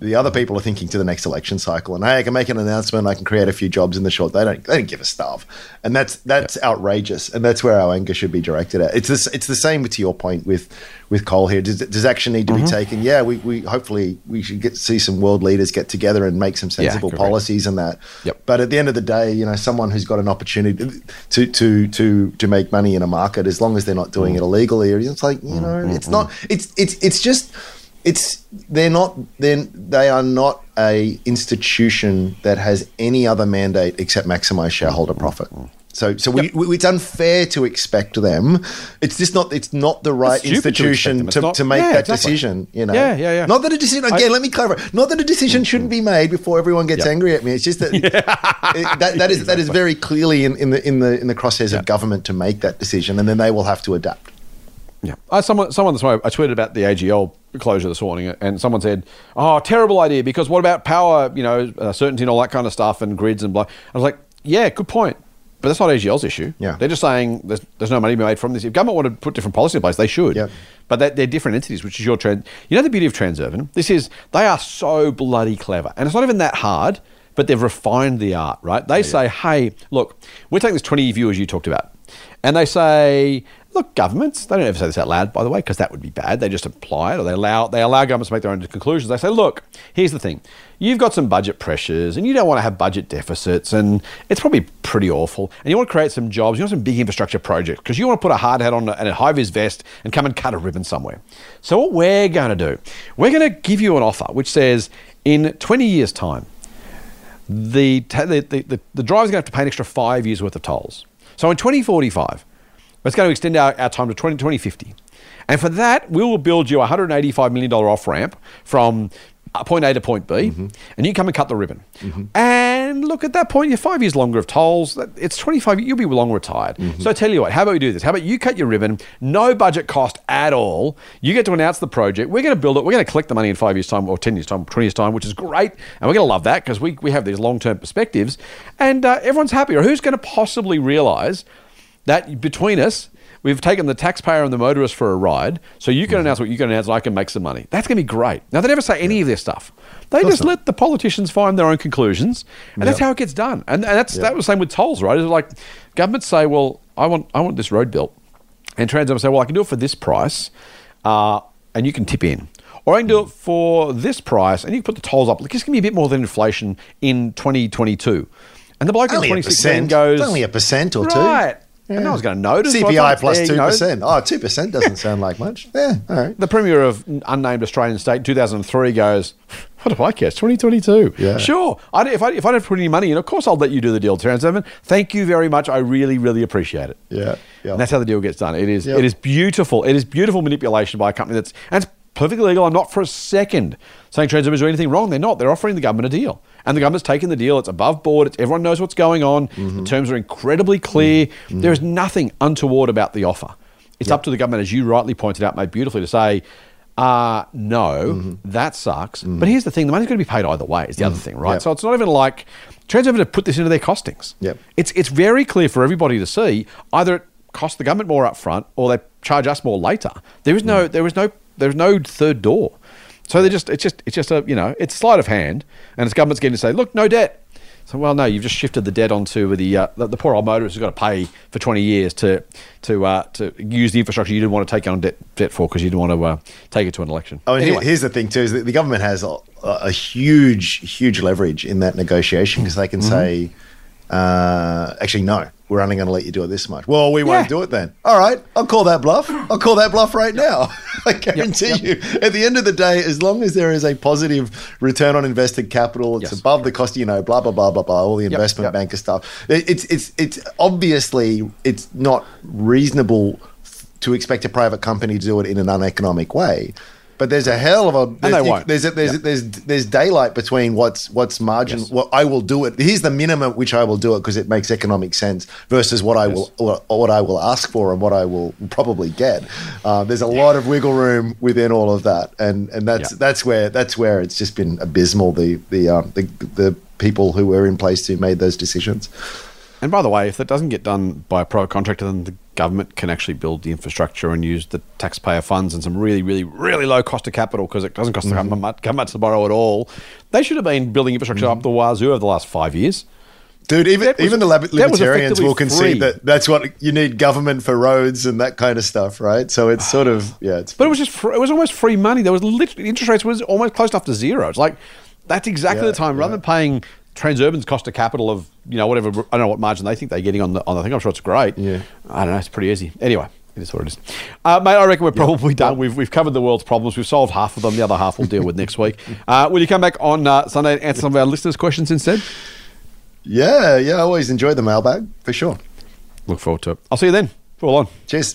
The other people are thinking to the next election cycle, and hey, I can make an announcement. I can create a few jobs in the short. They don't. They don't give a stuff, and that's that's outrageous, and that's where our anger should be directed at. It's this. It's the same to your point with with coal here. Does, does action need to Mm-hmm. be taken? Yeah, we, we hopefully we should get see some world leaders get together and make some sensible correct. policies and that. Yep. But at the end of the day, you know, someone who's got an opportunity to to to to make money in a market, as long as they're not doing Mm. it illegally, it's like you know, it's not. It's it's it's just. It's they're not then they are not a institution that has any other mandate except maximize shareholder profit. So, so we, we, it's unfair to expect them. It's just not. It's not the right stupid to institution to, not- to make yeah, that exactly. decision. You know. Yeah, yeah, yeah. Not that a decision. Again, let me clarify. Not that a decision mm-hmm. shouldn't be made before everyone gets Yep. angry at me. It's just that it- that, that is that is very clearly in, in the in the in the crosshairs of government to make that decision, and then they will have to adapt. Yeah. Uh, someone, someone this morning, I tweeted about the AGL closure this morning, and someone said, "Oh, terrible idea." Because what about power? You know, uh, certainty and all that kind of stuff, and grids and blah. I was like, "Yeah, good point." But that's not AGL's issue. Yeah. They're just saying there's, there's no money to be made from this. If government wanted to put different policy in place, they should. Yep. But they're, they're different entities, which is your trend. You know the beauty of Transurban? This is, they are so bloody clever. And it's not even that hard, but they've refined the art, right? They say, hey, look, we're taking this 20 year view as you talked about. And they say, look, governments, they don't ever say this out loud, by the way, because that would be bad. They just apply it or they allow, they allow governments to make their own conclusions. They say, look, here's the thing. You've got some budget pressures and you don't want to have budget deficits and it's probably pretty awful. And you want to create some jobs, you want some big infrastructure projects because you want to put a hard hat on and a high vis vest and come and cut a ribbon somewhere. So, what we're going to do, we're going to give you an offer which says in 20 years' time, the, the, the, the, the driver's going to have to pay an extra five years worth of tolls. So in 2045, it's going to extend our, our time to 20, 2050. And for that, we will build you a $185 million off ramp from uh, point A to point B, and you come and cut the ribbon. And look, at that point, you're five years longer of tolls. It's 25, you'll be long retired. So I tell you what, how about we do this? How about you cut your ribbon, no budget cost at all. You get to announce the project. We're going to build it. We're going to collect the money in five years' time or 10 years' time, 20 years' time, which is great. And we're going to love that because we, we have these long term perspectives. And uh, everyone's happy. Or who's going to possibly realize that between us, we've taken the taxpayer and the motorist for a ride. So you can announce what you can announce, and I can make some money. That's going to be great. Now they never say any of this stuff. They just let the politicians find their own conclusions, and that's how it gets done. And, and that's that was the same with tolls, right? It's like governments say, "Well, I want I want this road built," and Transurban say, "Well, I can do it for this price, uh, and you can tip in." Or I can do it for this price, and you can put the tolls up. Like, Just give me a bit more than inflation in 2022. And the bloke in Only a 2016 goes, It's only a percent or two. Right. And no one's going to notice. So CPI thought, plus yeah, two know, percent. Oh, two percent doesn't sound like much. Yeah, all right. The Premier of unnamed Australian state in 2003 goes, What do I care? 2022. Yeah. Sure. I, if, I, if I don't put any money in, of course I'll let you do the deal, Transurban. Thank you very much. I really, really appreciate it. Yeah, yeah. And that's how the deal gets done. It is, Yep. it is beautiful. It is beautiful manipulation by a company that's, and it's perfectly legal. I'm not for a second saying Transurban is doing anything wrong. They're not. They're offering the government a deal. And the government's taking the deal. It's above board. It's, everyone knows what's going on. Mm-hmm. The terms are incredibly clear. There is nothing untoward about the offer. It's up to the government, as you rightly pointed out, made beautifully, to say, uh, no, Mm-hmm. that sucks. But here's the thing the money's going to be paid either way, is the other thing, right? Yep. So it's not even like Transurban have put this into their costings. Yep. It's, it's very clear for everybody to see either it costs the government more up front or they charge us more later. There is no, there is no, there is no third door. So they just, it's just, it's just a, you know, it's sleight of hand, and it's government's getting to say, look, no debt. So well, no, you've just shifted the debt onto the uh, the, the poor old motorist who's got to pay for twenty years to to uh, to use the infrastructure you didn't want to take on debt, debt for because you didn't want to uh, take it to an election. Oh, and Anyway. here's the thing too: is that the government has a, a huge, huge leverage in that negotiation because they can Mm-hmm. say, uh, "Actually, no, we're only going to let you do it this much." Well, we won't do it then. All right, I'll call that bluff. I'll call that bluff right now. I guarantee you. At the end of the day, as long as there is a positive return on invested capital, it's Yes. above the cost. You know, blah blah blah blah blah. All the investment yep. banker stuff. It's it's it's obviously it's not reasonable to expect a private company to do it in an uneconomic way. But there's a hell of a they there's, won't. there's, there's, Yeah. there's there's daylight between what's what's margin. Yes. What I will do it. Here's the minimum which I will do it because it makes economic sense versus what I will what, what I will ask for and what I will probably get. Uh, there's a lot of wiggle room within all of that, and and that's Yeah. that's where that's where it's just been abysmal. The the um, the the people who were in place who made those decisions. And by the way, if that doesn't get done by a private contractor, then the government can actually build the infrastructure and use the taxpayer funds and some really, really, really low cost of capital because it doesn't cost the mm-hmm. government much, government to borrow at all. They should have been building infrastructure mm-hmm. up the wazoo over the last five years. Dude, even was- even the lib- libertarians will concede free. that that's what you need government for roads and that kind of stuff, right? So it's sort of yeah, it's But it was just fr- it was almost free money. There was literally interest rates was almost close enough to zero. It's like that's exactly Yeah, the time. Rather than paying Transurban's cost of capital of you know whatever I don't know what margin they think they're getting on the on the thing. I'm sure it's great. Yeah. I don't know. It's pretty easy. Anyway. It is what it is. Uh, mate, I reckon we're probably done. We've, we've covered the world's problems. We've solved half of them. The other half we'll deal with next week. Uh, will you come back on uh, Sunday and answer some of our listeners' questions instead? yeah, yeah. I always enjoy the mailbag for sure. Look forward to it. I'll see you then. Fall on. Cheers.